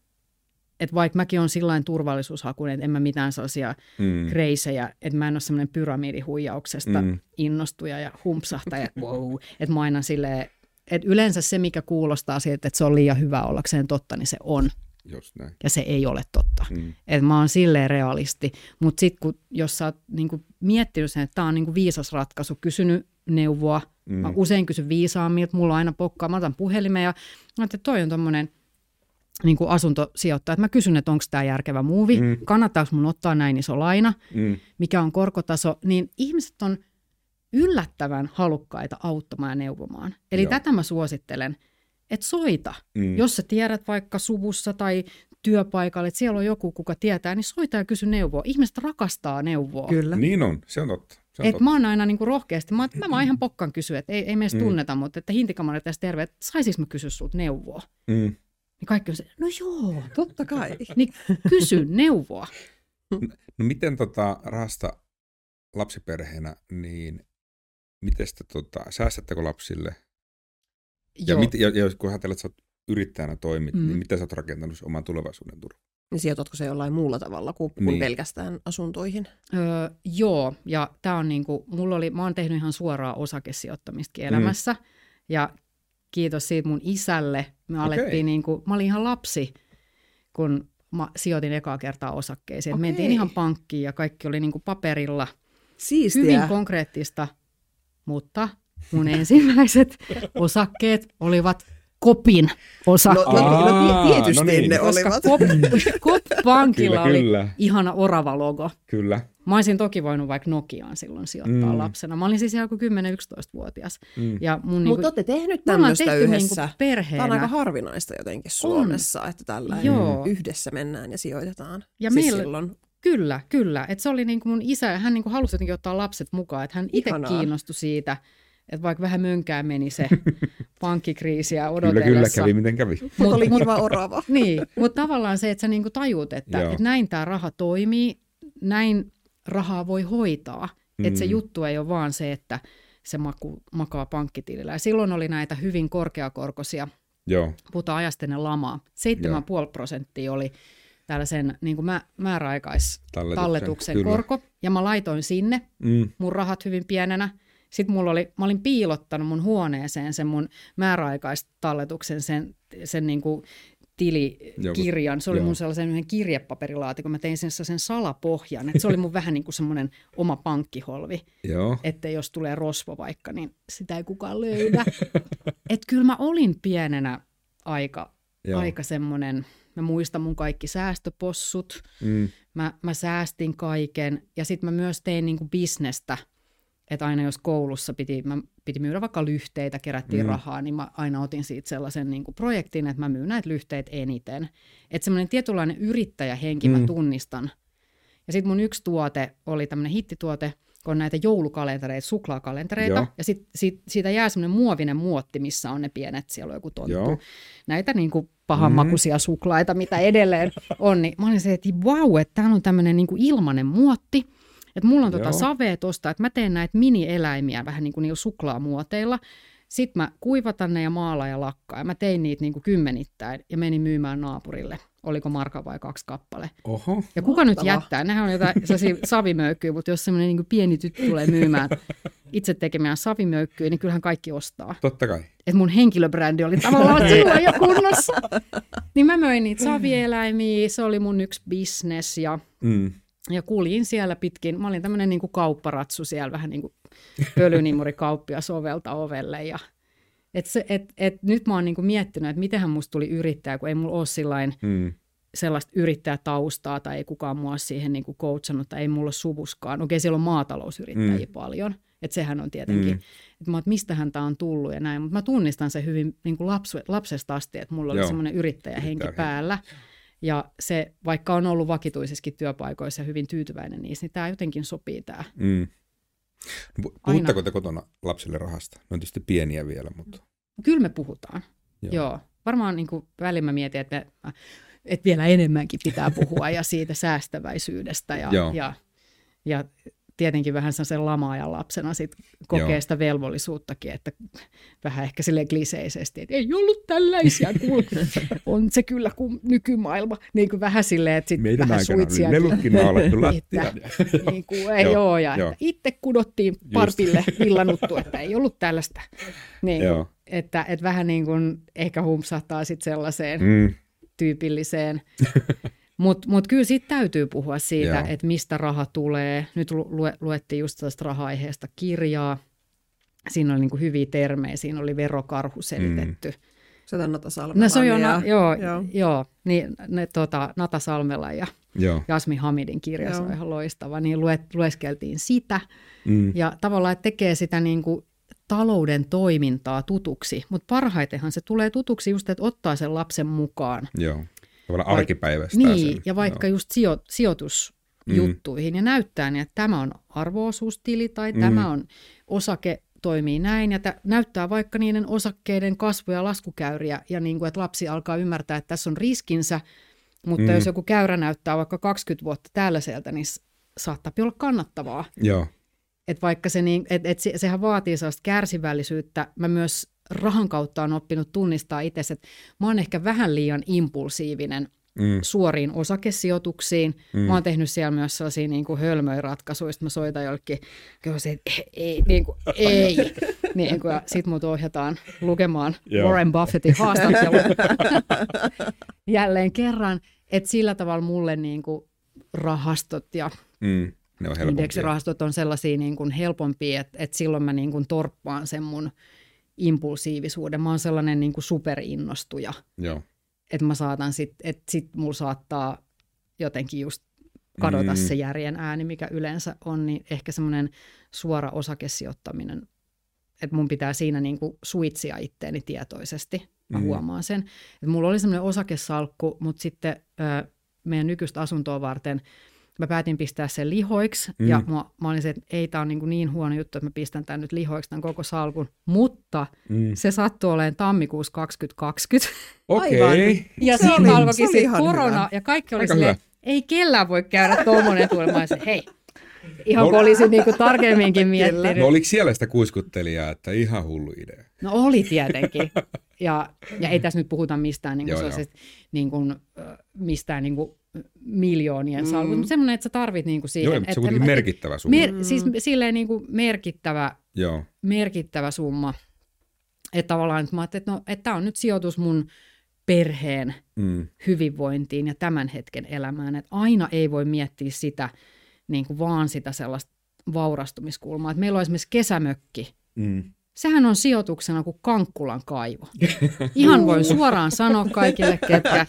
että vaikka mäkin on sillain turvallisuushakuinen, että en mä mitään sellaisia mm. kreisejä, että mä en ole semmoinen pyramidihuijauksesta mm. innostuja ja humpsahtaja, wow, että mä aina silleen et yleensä se, mikä kuulostaa siltä, että se on liian hyvä ollakseen totta, niin se on. Just näin. Ja se ei ole totta. Mm. Et mä oon silleen realisti. Mutta sitten kun, jos sä oot niinku miettinyt sen, että tämä on niinku viisas ratkaisu, kysynyt neuvoa, mm. mä usein kysyn viisaammin, että mulla on aina pokkaa, mä otan puhelimen ja että toi on tommonen niin kuin asuntosijoittaja, että mä kysyn, että onko tämä järkevä muuvi, mm. kannattaako mun ottaa näin iso laina, mm. mikä on korkotaso, niin ihmiset on – yllättävän halukkaita auttamaan ja neuvomaan. Eli Joo. tätä mä suosittelen, että soita. Mm. Jos sä tiedät vaikka suvussa tai työpaikalle, että siellä on joku, kuka tietää, niin soita ja kysy neuvoa. Ihmiset rakastaa neuvoa. Kyllä. Niin on, se on totta. Se on et totta. mä oon aina niinku rohkeasti, mä, mä vaan ihan pokkan kysyä, että ei, ei meistä mm. tunneta, mutta että hintikamari tässä terve, että saisis mä kysyä sulta neuvoa. Mm. Niin kaikki on se, no joo, totta kai. niin kysy neuvoa. No miten tota rahasta lapsiperheenä, niin miten sitä, tota, säästättekö lapsille? Ja, Joo. mit, ja, ja kun ajatellaan, että sä oot yrittäjänä toimit, Mm. mm. niin miten sä oot rakentanut oman tulevaisuuden turvan? Niin sijoitatko se jollain muulla tavalla kuin, kuin Niin. pelkästään asuntoihin? Öö, joo, ja tämä on niinku, mulla oli, mä oon tehnyt ihan suoraa osakesijoittamistakin Mm. elämässä, ja kiitos siitä mun isälle. Me Okei. alettiin niinku, mä olin ihan lapsi, kun mä sijoitin ekaa kertaa osakkeisiin. Okay. Mentiin ihan pankkiin ja kaikki oli niinku paperilla, Siistiä. hyvin konkreettista, mutta mun ensimmäiset osakkeet olivat kopin osakkeet. No, no, no, Aa, ti- tietysti no niin. ne koska olivat. Kop, Kop-pankilla Kyllä, oli kyllä. ihana orava logo. Kyllä. Mä olisin toki voinut vaikka Nokiaan silloin sijoittaa Mm. lapsena. Mä olin siis joku 10-11-vuotias. Mm. Ja mun Mutta niinku, olette tehnyt tämmöistä tehty yhdessä. niinku perheenä. Tämä on aika harvinaista jotenkin Suomessa, että tällä Joo. yhdessä mennään ja sijoitetaan. Ja siis meillä- silloin. Kyllä, kyllä. Et se oli niinku mun isä, ja hän niinku halusi jotenkin ottaa lapset mukaan. Että hän itse kiinnostui siitä, että vaikka vähän mönkään meni se pankkikriisiä Kyllä, odotellessa. kyllä, kävi miten kävi. Mutta oli kiva orava. Niin, mutta tavallaan se, että sä niinku tajut, että, että näin tämä raha toimii, näin rahaa voi hoitaa. Mm. Että se juttu ei ole vaan se, että se maku, makaa pankkitilillä. Ja silloin oli näitä hyvin korkeakorkoisia, Joo, puhutaan ajasta ennen lamaa. 7,5 prosenttia oli tällaisen niin kuin mä, määräaikaistalletuksen talletuksen. Kyllä. korko. Ja mä laitoin sinne Mm. mun rahat hyvin pienenä. Sitten mulla oli, mä olin piilottanut mun huoneeseen sen mun määräaikaistalletuksen, sen, sen niin kuin tilikirjan. Se oli joo. mun sellaisen yhden kirjepaperilaatikon. Mä tein sen sen salapohjan. Et se oli mun vähän niin kuin semmoinen oma pankkiholvi. Joo. Että jos tulee rosvo vaikka, niin sitä ei kukaan löydä. Et kyllä mä olin pienenä aika, Joo. aika semmoinen, mä muistan mun kaikki säästöpossut. Mm. Mä, mä säästin kaiken ja sitten mä myös tein niinku bisnestä, että aina jos koulussa piti, mä piti myydä vaikka lyhteitä, kerättiin Mm. rahaa, niin mä aina otin siitä sellaisen niinku projektin, että mä myyn näitä lyhteitä eniten. Että semmoinen tietynlainen yrittäjähenki. Mm. mä tunnistan. Ja sitten mun yksi tuote oli tämmöinen hittituote, kun on näitä joulukalentereita, suklaakalentereita, Joo. ja sitten sit, siitä jää semmoinen muovinen muotti, missä on ne pienet, siellä on joku tonttu. Joo. näitä niin kuin pahanmakuisia suklaita, mitä edelleen on, niin mä olin se, että vau, että täällä on tämmöinen niin kuin ilmainen muotti, että mulla on tota savea tosta, että mä teen näitä mini-eläimiä vähän niin kuin niillä suklaamuoteilla, sitten mä kuivatan ne ja maalaan ja lakkaa, ja mä tein niitä niin kuin kymmenittäin ja menin myymään naapurille, oliko marka vai kaksi kappale. Oho. Ja kuka nyt Mahtavaa. jättää? Nehän on jotain sellaisia savimöykkyjä, mutta jos semmoinen niin pieni tyttö tulee myymään itse tekemään savimöykkyjä, niin kyllähän kaikki ostaa Totta kai. että mun henkilöbrändi oli tavallaan silloin jo kunnossa. Niin mä möin niitä savieläimiä, se oli mun yksi business ja, Mm. ja kuljin siellä pitkin. Mä olin tämmöinen niin kaupparatsu siellä, vähän niin kuin pölynimuri kauppia sovelta ovelle. Ja, et se, et, et nyt mä oon niin kuin miettinyt, että mitenhän musta tuli yrittäjä, kun ei mulla ole sillain Mm. sellaista yrittäjätaustaa tai ei kukaan mua siihen niin kuin coachannut tai ei mulla ole suvuskaan. Okei, siellä on maatalousyrittäjiä mm. paljon, että sehän on tietenkin, Mm. että mä oon, että mistähän tämä on tullut ja näin, mutta mä tunnistan sen hyvin niin kuin lapsu, lapsesta asti, että mulla oli Joo. semmoinen yrittäjähenki Yrittäjähenki. päällä. Ja se, vaikka on ollut vakituisissakin työpaikoissa ja hyvin tyytyväinen niissä, niin tämä jotenkin sopii tämä. Mm. No, pu- Puhutteko te kotona lapsille rahasta? Ne on tietysti pieniä vielä, mutta... Kyllä me puhutaan. Joo. Joo. Joo. Varmaan niin kuin välillä mä mietin, että, me, että vielä enemmänkin pitää puhua ja siitä säästäväisyydestä ja, Joo. ja, ja tietenkin vähän sen lamaajan lapsena sit kokee Joo. sitä velvollisuuttakin, että vähän ehkä sille kliseisesti, että ei ollut tällaisia, kun on se kyllä kuin nykymaailma, niin kuin vähän silleen, että sitten Meidän vähän aikana oli suitsia. naulattu Että- lattiaan. niin kuin, ei Joo, ole, ja joo. että itse kudottiin parpille villanuttu, että ei ollut tällaista. Niin, Joo. että, että vähän niin kuin ehkä humpsahtaa sitten sellaiseen. Mm. tyypilliseen. Mutta mut kyllä siitä täytyy puhua siitä, Joo. että mistä raha tulee. Nyt lu- lue, luettiin just tästä raha-aiheesta kirjaa. Siinä oli niin kuin hyviä termejä, siinä oli verokarhu selitetty. Mm. Se on Nata Salmela. No se on jo, na, joo, joo. joo. joo niin, ne, tota, Nata Salmela ja Joo. Jasmi Hamidin kirja, se Joo. on ihan loistava. Niin luet, lueskeltiin sitä. Mm. Ja tavallaan että tekee sitä niin kuin talouden toimintaa tutuksi, mutta parhaitenhan se tulee tutuksi just, että ottaa sen lapsen mukaan. Joo. Tavallaan arkipäivästä. Niin, sen. ja vaikka Joo. just sijo, sijoitusjuttuihin mm. ja näyttää niin, että tämä on arvoosuustili tai mm. tämä on osake toimii näin ja tä, näyttää vaikka niiden osakkeiden kasvu- ja laskukäyriä ja niin kuin, että lapsi alkaa ymmärtää, että tässä on riskinsä, mutta Mm. jos joku käyrä näyttää vaikka 20 vuotta tällaiselta, niin saattaa olla kannattavaa. Joo. Et vaikka se, niin, et, et se, sehän vaatii sellaista kärsivällisyyttä. Mä myös rahan kautta on oppinut tunnistaa itse, että mä oon ehkä vähän liian impulsiivinen mm. suoriin osakesijoituksiin. Mm. Mä oon tehnyt siellä myös sellaisia niin kuin hölmöjä ratkaisuja, mä soitan jollekin, että ei, ei, niin kuin, ei. niin kuin, ja sit mut ohjataan lukemaan Joo. Warren Buffettin haastattelu jälleen kerran. Että sillä tavalla mulle niin kuin rahastot ja mm. Ne on indeksirahastot on sellaisia niin kuin helpompia, että, että silloin mä niin kuin torppaan sen mun impulsiivisuuden. Mä oon sellainen niin kuin superinnostuja. Joo että mä saatan sit, että sit mulla saattaa jotenkin just kadota mm. se järjen ääni, mikä yleensä on, niin ehkä semmoinen suora osakesijoittaminen, että mun pitää siinä niin kuin suitsia itteeni tietoisesti. Mä mm. huomaan sen. Että mulla oli semmoinen osakesalkku, mutta sitten ö, meidän nykyistä asuntoa varten – mä päätin pistää sen lihoiksi, mm. ja mä, mä olin se, että ei tämä on niin, niin huono juttu, että mä pistän tämän nyt lihoiksi tämän koko salkun, mutta mm. se sattui olemaan tammikuussa 2020. Okei. Okay. ja siinä alkoikin sitten korona, hyvä. ja kaikki oli silleen, ei kellään voi käydä tuommoinen. Mä hei, ihan no, kun olisin niinku tarkemminkin miettinyt. No oliko siellä sitä kuiskuttelijaa, että ihan hullu idea? No oli tietenkin. Ja, ja ei tässä nyt puhuta mistään niin kuin joo, niin kuin, mistään niin kuin miljoonien salkut, mm. mutta semmoinen, että sä tarvit niin kuin siihen. Joo, että se on merkittävä summa. Mer, siis silleen niin kuin merkittävä, Joo. merkittävä summa. Että tavallaan, että mä ajattelin, että, no, että tämä on nyt sijoitus mun perheen mm. hyvinvointiin ja tämän hetken elämään. Että aina ei voi miettiä sitä niin kuin vaan sitä sellaista vaurastumiskulmaa. Että meillä on esimerkiksi kesämökki. Mm sehän on sijoituksena kuin Kankkulan kaivo. Ihan voi suoraan sanoa kaikille, ketkä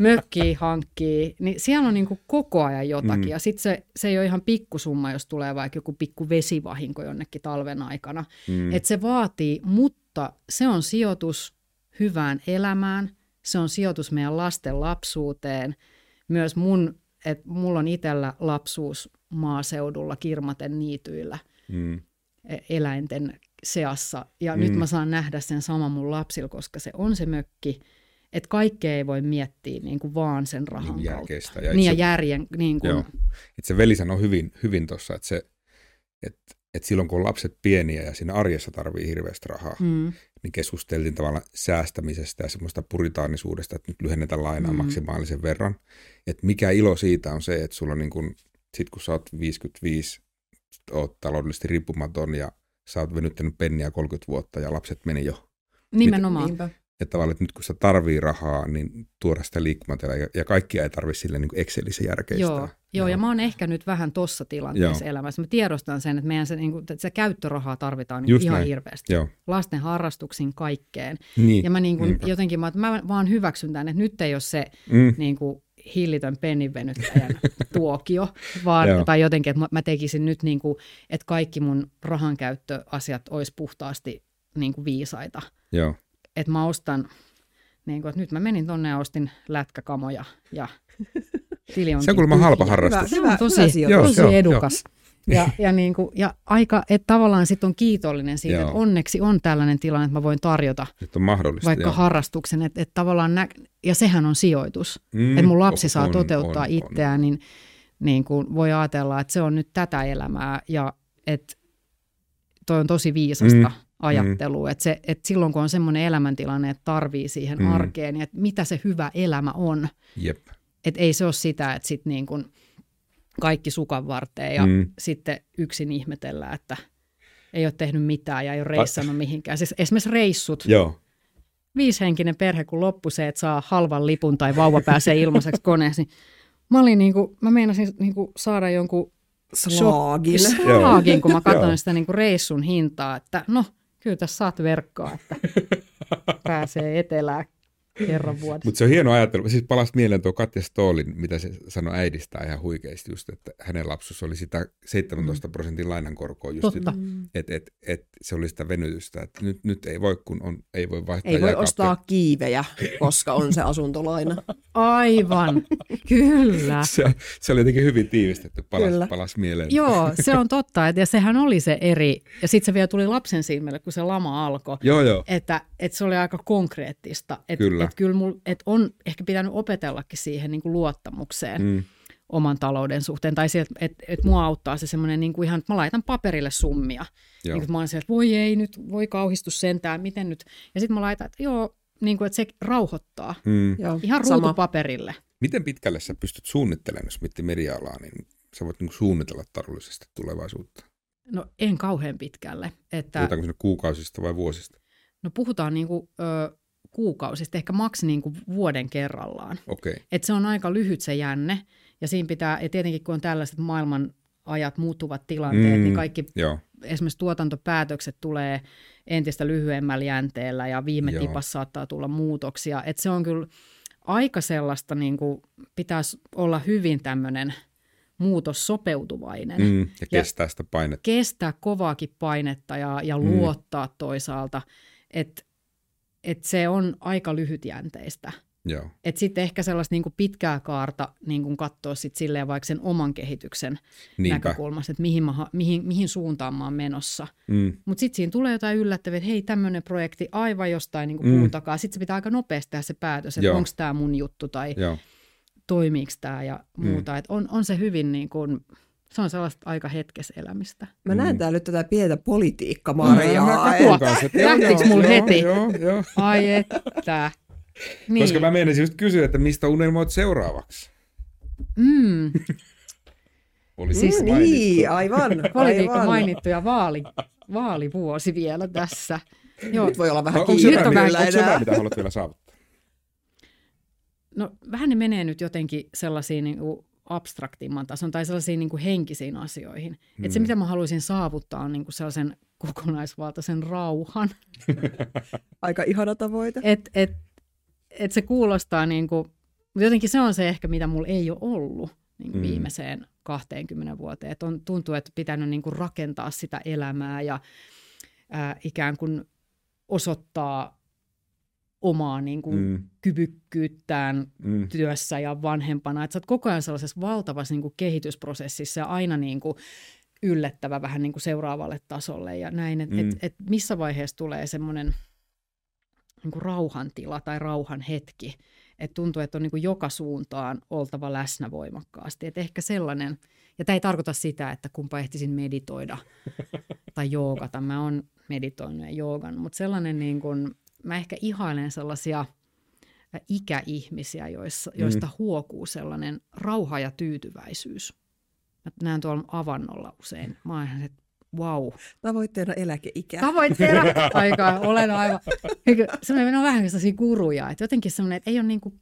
mökkii, hankkii, niin siellä on niin kuin koko ajan jotakin. Mm. Ja sitten se, se ei ole ihan pikkusumma, jos tulee vaikka joku pikku vesivahinko jonnekin talven aikana. Mm. Että se vaatii, mutta se on sijoitus hyvään elämään, se on sijoitus meidän lasten lapsuuteen. Myös mun, että mulla on itsellä lapsuus maaseudulla, kirmaten niityillä. Mm e-, eläinten seassa. Ja mm. nyt mä saan nähdä sen saman mun lapsilla, koska se on se mökki. Että kaikkea ei voi miettiä niin kuin vaan sen rahan niin kautta. Ja niin ja järjen. Niin kuin... Joo. Et se veli sanoi hyvin, hyvin tuossa, että se, et, et silloin kun on lapset pieniä ja siinä arjessa tarvii hirveästi rahaa, mm. niin keskusteltiin tavallaan säästämisestä ja semmoista puritaanisuudesta, että nyt lyhennetään lainaa mm. maksimaalisen verran. Että mikä ilo siitä on se, että sulla niin kun, sit kun sä oot 55, oot taloudellisesti riippumaton ja sä oot venyttänyt penniä 30 vuotta ja lapset meni jo. Nimenomaan. Mit, että tavallaan, että nyt kun sä tarvii rahaa, niin tuoda sitä liikkumatilaa ja, ja kaikkia ei tarvitse sille niin Excelissä järkeistää. Joo, joo, ja mä oon ehkä nyt vähän tossa tilanteessa joo. elämässä. Mä tiedostan sen, että meidän se, niin kuin, että se käyttörahaa tarvitaan niin ihan näin. hirveästi. Joo. Lasten harrastuksiin kaikkeen. Niin. Ja mä niin kuin, jotenkin, mä, mä vaan hyväksyn tämän, että nyt ei ole se mm. niin kuin, hillitön penninvenyttäjän tuokio, vaan, tai jotenkin, että mä tekisin nyt, niin kuin, että kaikki mun rahankäyttöasiat olisi puhtaasti niin kuin viisaita. Joo. Että mä ostan, niin kuin, että nyt mä menin tonne ja ostin lätkäkamoja ja tili on Se on kuulemma halpa harrastus. Se on tosi, tosi edukas. Joo. Ja, ja, niin kuin, ja aika, että tavallaan sitten on kiitollinen siitä, Joo. että onneksi on tällainen tilanne, että mä voin tarjota Nyt on mahdollista, vaikka jo. harrastuksen. Että, että tavallaan nä- ja sehän on sijoitus. Mm, että mun lapsi on, saa toteuttaa on, itseään, on. niin, niin kuin voi ajatella, että se on nyt tätä elämää ja että toi on tosi viisasta. Mm ajattelua. Mm. Että, se, että silloin kun on semmoinen elämäntilanne, että tarvii siihen mm. arkeen, niin että mitä se hyvä elämä on. Jep. Että ei se ole sitä, että sitten niin kuin – kaikki sukan varteen ja mm. sitten yksin ihmetellään, että ei ole tehnyt mitään ja ei ole reissannut mihinkään. Siis esimerkiksi reissut. Joo. Viishenkinen perhe, kun loppu se, että saa halvan lipun tai vauva pääsee ilmaiseksi koneeseen. Niin mä, olin niinku, mä meinasin niinku saada jonkun slaagin, slaagin kun mä katsoin sitä niinku reissun hintaa, että no, kyllä tässä saat verkkoa, että pääsee etelään kerran vuodessa. Mutta se on hieno ajattelu. Siis palasi mieleen tuo Katja Stoolin, mitä se sanoi äidistä ihan huikeasti just, että hänen lapsus oli sitä 17 mm. prosentin lainankorkoa just Totta. että et, et, se oli sitä venytystä, että nyt, nyt ei voi, kun on, ei voi vaihtaa Ei voi ostaa kiivejä, koska on se asuntolaina. Aivan, kyllä. se, se oli jotenkin hyvin tiivistetty, palas, palas mieleen. Joo, se on totta, et, ja sehän oli se eri, ja sitten se vielä tuli lapsen silmille, kun se lama alkoi, joo, joo. Että, että se oli aika konkreettista. Että, kyllä että kyllä mul, että on ehkä pitänyt opetellakin siihen niin kuin luottamukseen. Mm. oman talouden suhteen. Tai että et, et mua auttaa se semmoinen niin kuin ihan, että mä laitan paperille summia. Joo. Niin mä oon sieltä, että voi ei nyt, voi kauhistus sentään, miten nyt. Ja sitten mä laitan, että joo, niin kuin, että se rauhoittaa. Mm. Joo, ihan ruutupaperille. Miten pitkälle sä pystyt suunnittelemaan, jos miettii media-alaa, niin sä voit niin suunnitella taloudellisesti tulevaisuutta? No en kauhean pitkälle. Että... Puhutaanko sinne kuukausista vai vuosista? No puhutaan niin kuin, ö, kuukausista, ehkä maks niin kuin vuoden kerrallaan. Okay. Et se on aika lyhyt se jänne. Ja siinä pitää, ja tietenkin kun on tällaiset maailman ajat, muuttuvat tilanteet, niin mm, niin kaikki joo. esimerkiksi tuotantopäätökset tulee entistä lyhyemmällä jänteellä ja viime joo. tipassa saattaa tulla muutoksia. Et se on kyllä aika sellaista, niin kuin, pitäisi olla hyvin tämmöinen muutos sopeutuvainen. Mm, ja, ja kestää sitä painetta. Kestää kovaakin painetta ja, ja mm. luottaa toisaalta, että et se on aika lyhytjänteistä. Joo. Et sitten ehkä sellaista niinku pitkää kaarta niinku katsoa sit silleen vaikka sen oman kehityksen Niinpä. näkökulmasta, että mihin, mä, mihin, mihin suuntaan mä oon menossa. Mm. Mutta sitten siinä tulee jotain yllättäviä, että hei tämmöinen projekti aivan jostain niinku mm. takaa. Sitten se pitää aika nopeasti tehdä se päätös, että onko tämä mun juttu tai Joo. toimiiko tämä ja mm. muuta. Mm. Et on, on se hyvin niin kuin, se on sellaista aika hetkes elämistä. Mä näen mm. täällä nyt tätä pientä politiikka-Mariaa. Mm, Lähtikö mulla heti? Joo, joo. Ai että. Niin. Koska mä meinasin just kysyä, että mistä unelmoit seuraavaksi? Mm. Oli siis mm, niin, aivan. Politiikka aivan. mainittu ja vaali, vaalivuosi vielä tässä. Joo. Nyt voi olla vähän no. Onko se vähän, mitä haluat vielä saavuttaa? No vähän ne menee nyt jotenkin sellaisiin niin kuin abstraktimman tason tai sellaisiin niin kuin henkisiin asioihin. Mm. Että se, mitä mä haluaisin saavuttaa, on niin kuin sellaisen kokonaisvaltaisen rauhan. Aika ihana tavoite. Et, et, et se kuulostaa niin kuin, jotenkin se on se ehkä, mitä mulla ei ole ollut niin kuin mm. viimeiseen 20 vuoteen. Et on, tuntuu, että pitänyt niin kuin rakentaa sitä elämää ja ää, ikään kuin osoittaa omaa niin kuin, mm. kyvykkyyttään mm. työssä ja vanhempana. Että sä oot koko ajan sellaisessa valtavassa niin kuin, kehitysprosessissa ja aina niin kuin, yllättävä vähän niin kuin seuraavalle tasolle ja näin. Että mm. et, et missä vaiheessa tulee semmoinen niin rauhantila tai rauhan hetki. Että tuntuu, että on niin kuin joka suuntaan oltava läsnä voimakkaasti. Että ehkä sellainen, ja tämä ei tarkoita sitä, että kumpa ehtisin meditoida tai joogata. Mä oon meditoinut ja joogan, mutta sellainen niin kuin, mä ehkä ihailen sellaisia ikäihmisiä, joissa, mm. joista huokuu sellainen rauha ja tyytyväisyys. Mä näen tuolla avannolla usein. Mä oon ihan, että wow. Tavoitteena eläkeikä. Tavoitteena aikaa, olen aivan. Sellainen on vähän sellaisia kuruja, että jotenkin sellainen, että ei ole niinku,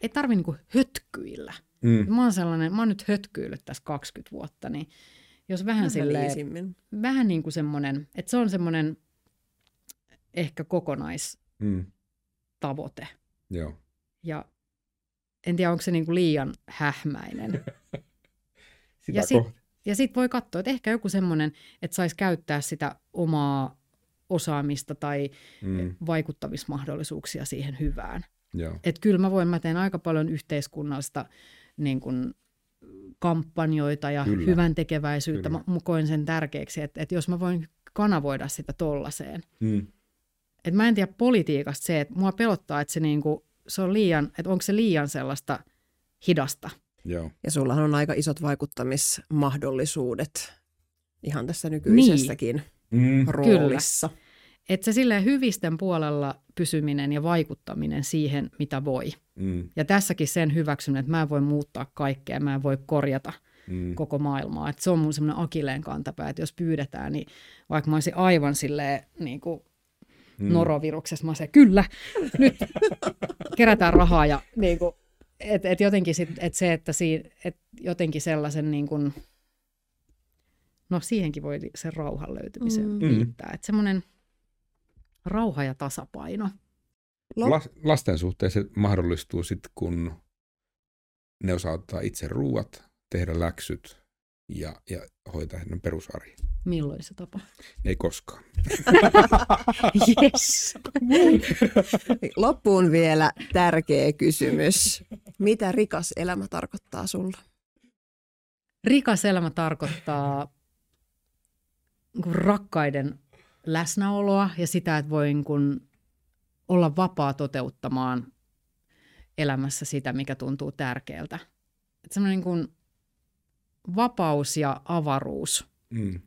ei tarvi niinku hötkyillä. Mm. Mä oon sellainen, mä oon nyt hötkyillyt tässä 20 vuotta, niin jos vähän, vähän silleen, vähän niin kuin semmoinen, että se on semmoinen ehkä kokonaistavoite. Mm. Joo. Ja en tiedä, onko se niin kuin liian hähmäinen. Sitä ja sitten sit voi katsoa, että ehkä joku semmoinen, että saisi käyttää sitä omaa osaamista tai mm. vaikuttamismahdollisuuksia siihen hyvään. Että kyllä mä voin, mä teen aika paljon yhteiskunnallista niin kuin, kampanjoita ja kyllä. hyvän tekeväisyyttä. Kyllä. Mä koen sen tärkeäksi, että, että jos mä voin kanavoida sitä tollaseen, mm että mä en tiedä politiikasta se, että mua pelottaa, että se, niinku, se on liian, että onko se liian sellaista hidasta. Joo. Ja sullahan on aika isot vaikuttamismahdollisuudet ihan tässä nykyisessäkin niin. roolissa. Kyllä. Että se silleen hyvisten puolella pysyminen ja vaikuttaminen siihen, mitä voi. Mm. Ja tässäkin sen hyväksyminen, että mä en voi muuttaa kaikkea, mä en voi korjata mm. koko maailmaa. Että se on mun semmoinen akileen kantapää, että jos pyydetään, niin vaikka mä olisin aivan silleen niin kuin mm. noroviruksessa. Mä se, kyllä, nyt kerätään rahaa ja niin kuin, et, et jotenkin sit, et se, että si, et jotenkin sellaisen niin kuin, no siihenkin voi sen rauhan löytymisen mm. liittää. Että semmoinen rauha ja tasapaino. Las, lasten suhteen se mahdollistuu sitten, kun ne osaa ottaa itse ruuat, tehdä läksyt ja, ja hoitaa heidän perusarjen. Milloin se tapahtuu? Ei koskaan. yes. Loppuun vielä tärkeä kysymys. Mitä rikas elämä tarkoittaa sulla? Rikas elämä tarkoittaa rakkaiden läsnäoloa ja sitä, että voi kun olla vapaa toteuttamaan elämässä sitä, mikä tuntuu tärkeältä. Että semmoinen niin vapaus ja avaruus Mm.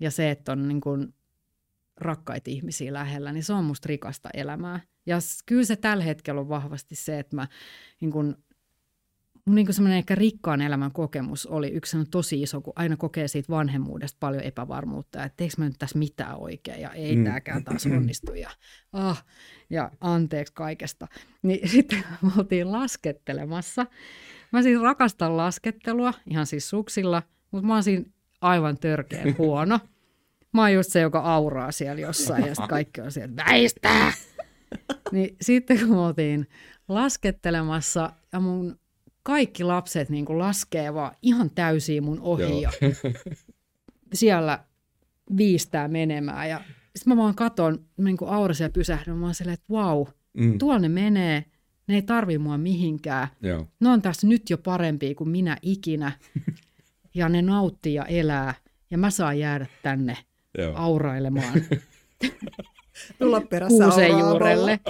ja se, että on niin kuin rakkaita ihmisiä lähellä, niin se on musta rikasta elämää. Ja kyllä se tällä hetkellä on vahvasti se, että mä niin kuin, mun niin kuin semmoinen ehkä rikkaan elämän kokemus oli yksi tosi iso, kun aina kokee siitä vanhemmuudesta paljon epävarmuutta, että teekö mä nyt tässä mitään oikein ja ei mm. tämäkään taas onnistu ja, ah, ja anteeksi kaikesta. Niin sitten me oltiin laskettelemassa. Mä siis rakastan laskettelua, ihan siis suksilla, mutta mä oon siinä aivan törkeän huono. Mä oon just se, joka auraa siellä jossain ja sitten kaikki on siellä, väistää! Niin sitten kun oltiin laskettelemassa ja mun kaikki lapset niin kuin laskee vaan ihan täysiin mun ohi ja siellä viistää menemään. Ja sitten mä vaan katon niin kuin aurasia ja pysähdyn, mä oon silleen, että vau, Mm. tuolla ne menee, ne ei tarvi mua mihinkään. Joo. Ne on tässä nyt jo parempia kuin minä ikinä. Ja ne nauttii ja elää. Ja mä saan jäädä tänne Joo. aurailemaan Tulla perässä kuusen juurelle.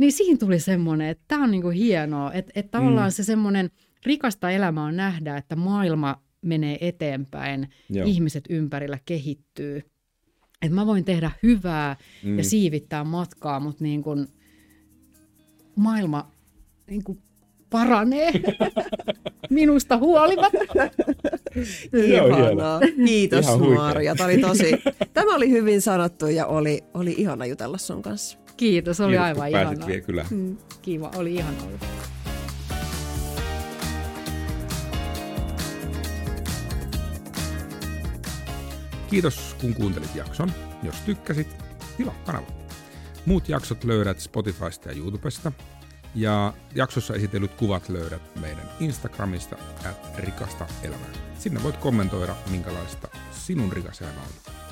Niin siinä tuli semmoinen, että tämä on niinku hienoa, että, että tavallaan Mm. se semmoinen rikasta elämää on nähdä, että maailma menee eteenpäin, Joo. ihmiset ympärillä kehittyy. Että mä voin tehdä hyvää Mm. ja siivittää matkaa, mutta niin kun maailma niin kun paranee minusta huolimatta. Joo, Ihanaa. Kiitos. Marja. Tämä oli, tosi, tämä oli hyvin sanottu ja oli, oli ihana jutella sun kanssa. Kiitos, oli Kiitos, aivan ihanaa. vielä kylään. Kiva, oli ihanaa. Kiitos kun kuuntelit jakson. Jos tykkäsit, tilaa kanava. Muut jaksot löydät Spotifysta ja YouTubesta. Ja jaksossa esitellyt kuvat löydät meidän Instagramista at rikasta elämää. Sinne voit kommentoida, minkälaista sinun rikas elämä on.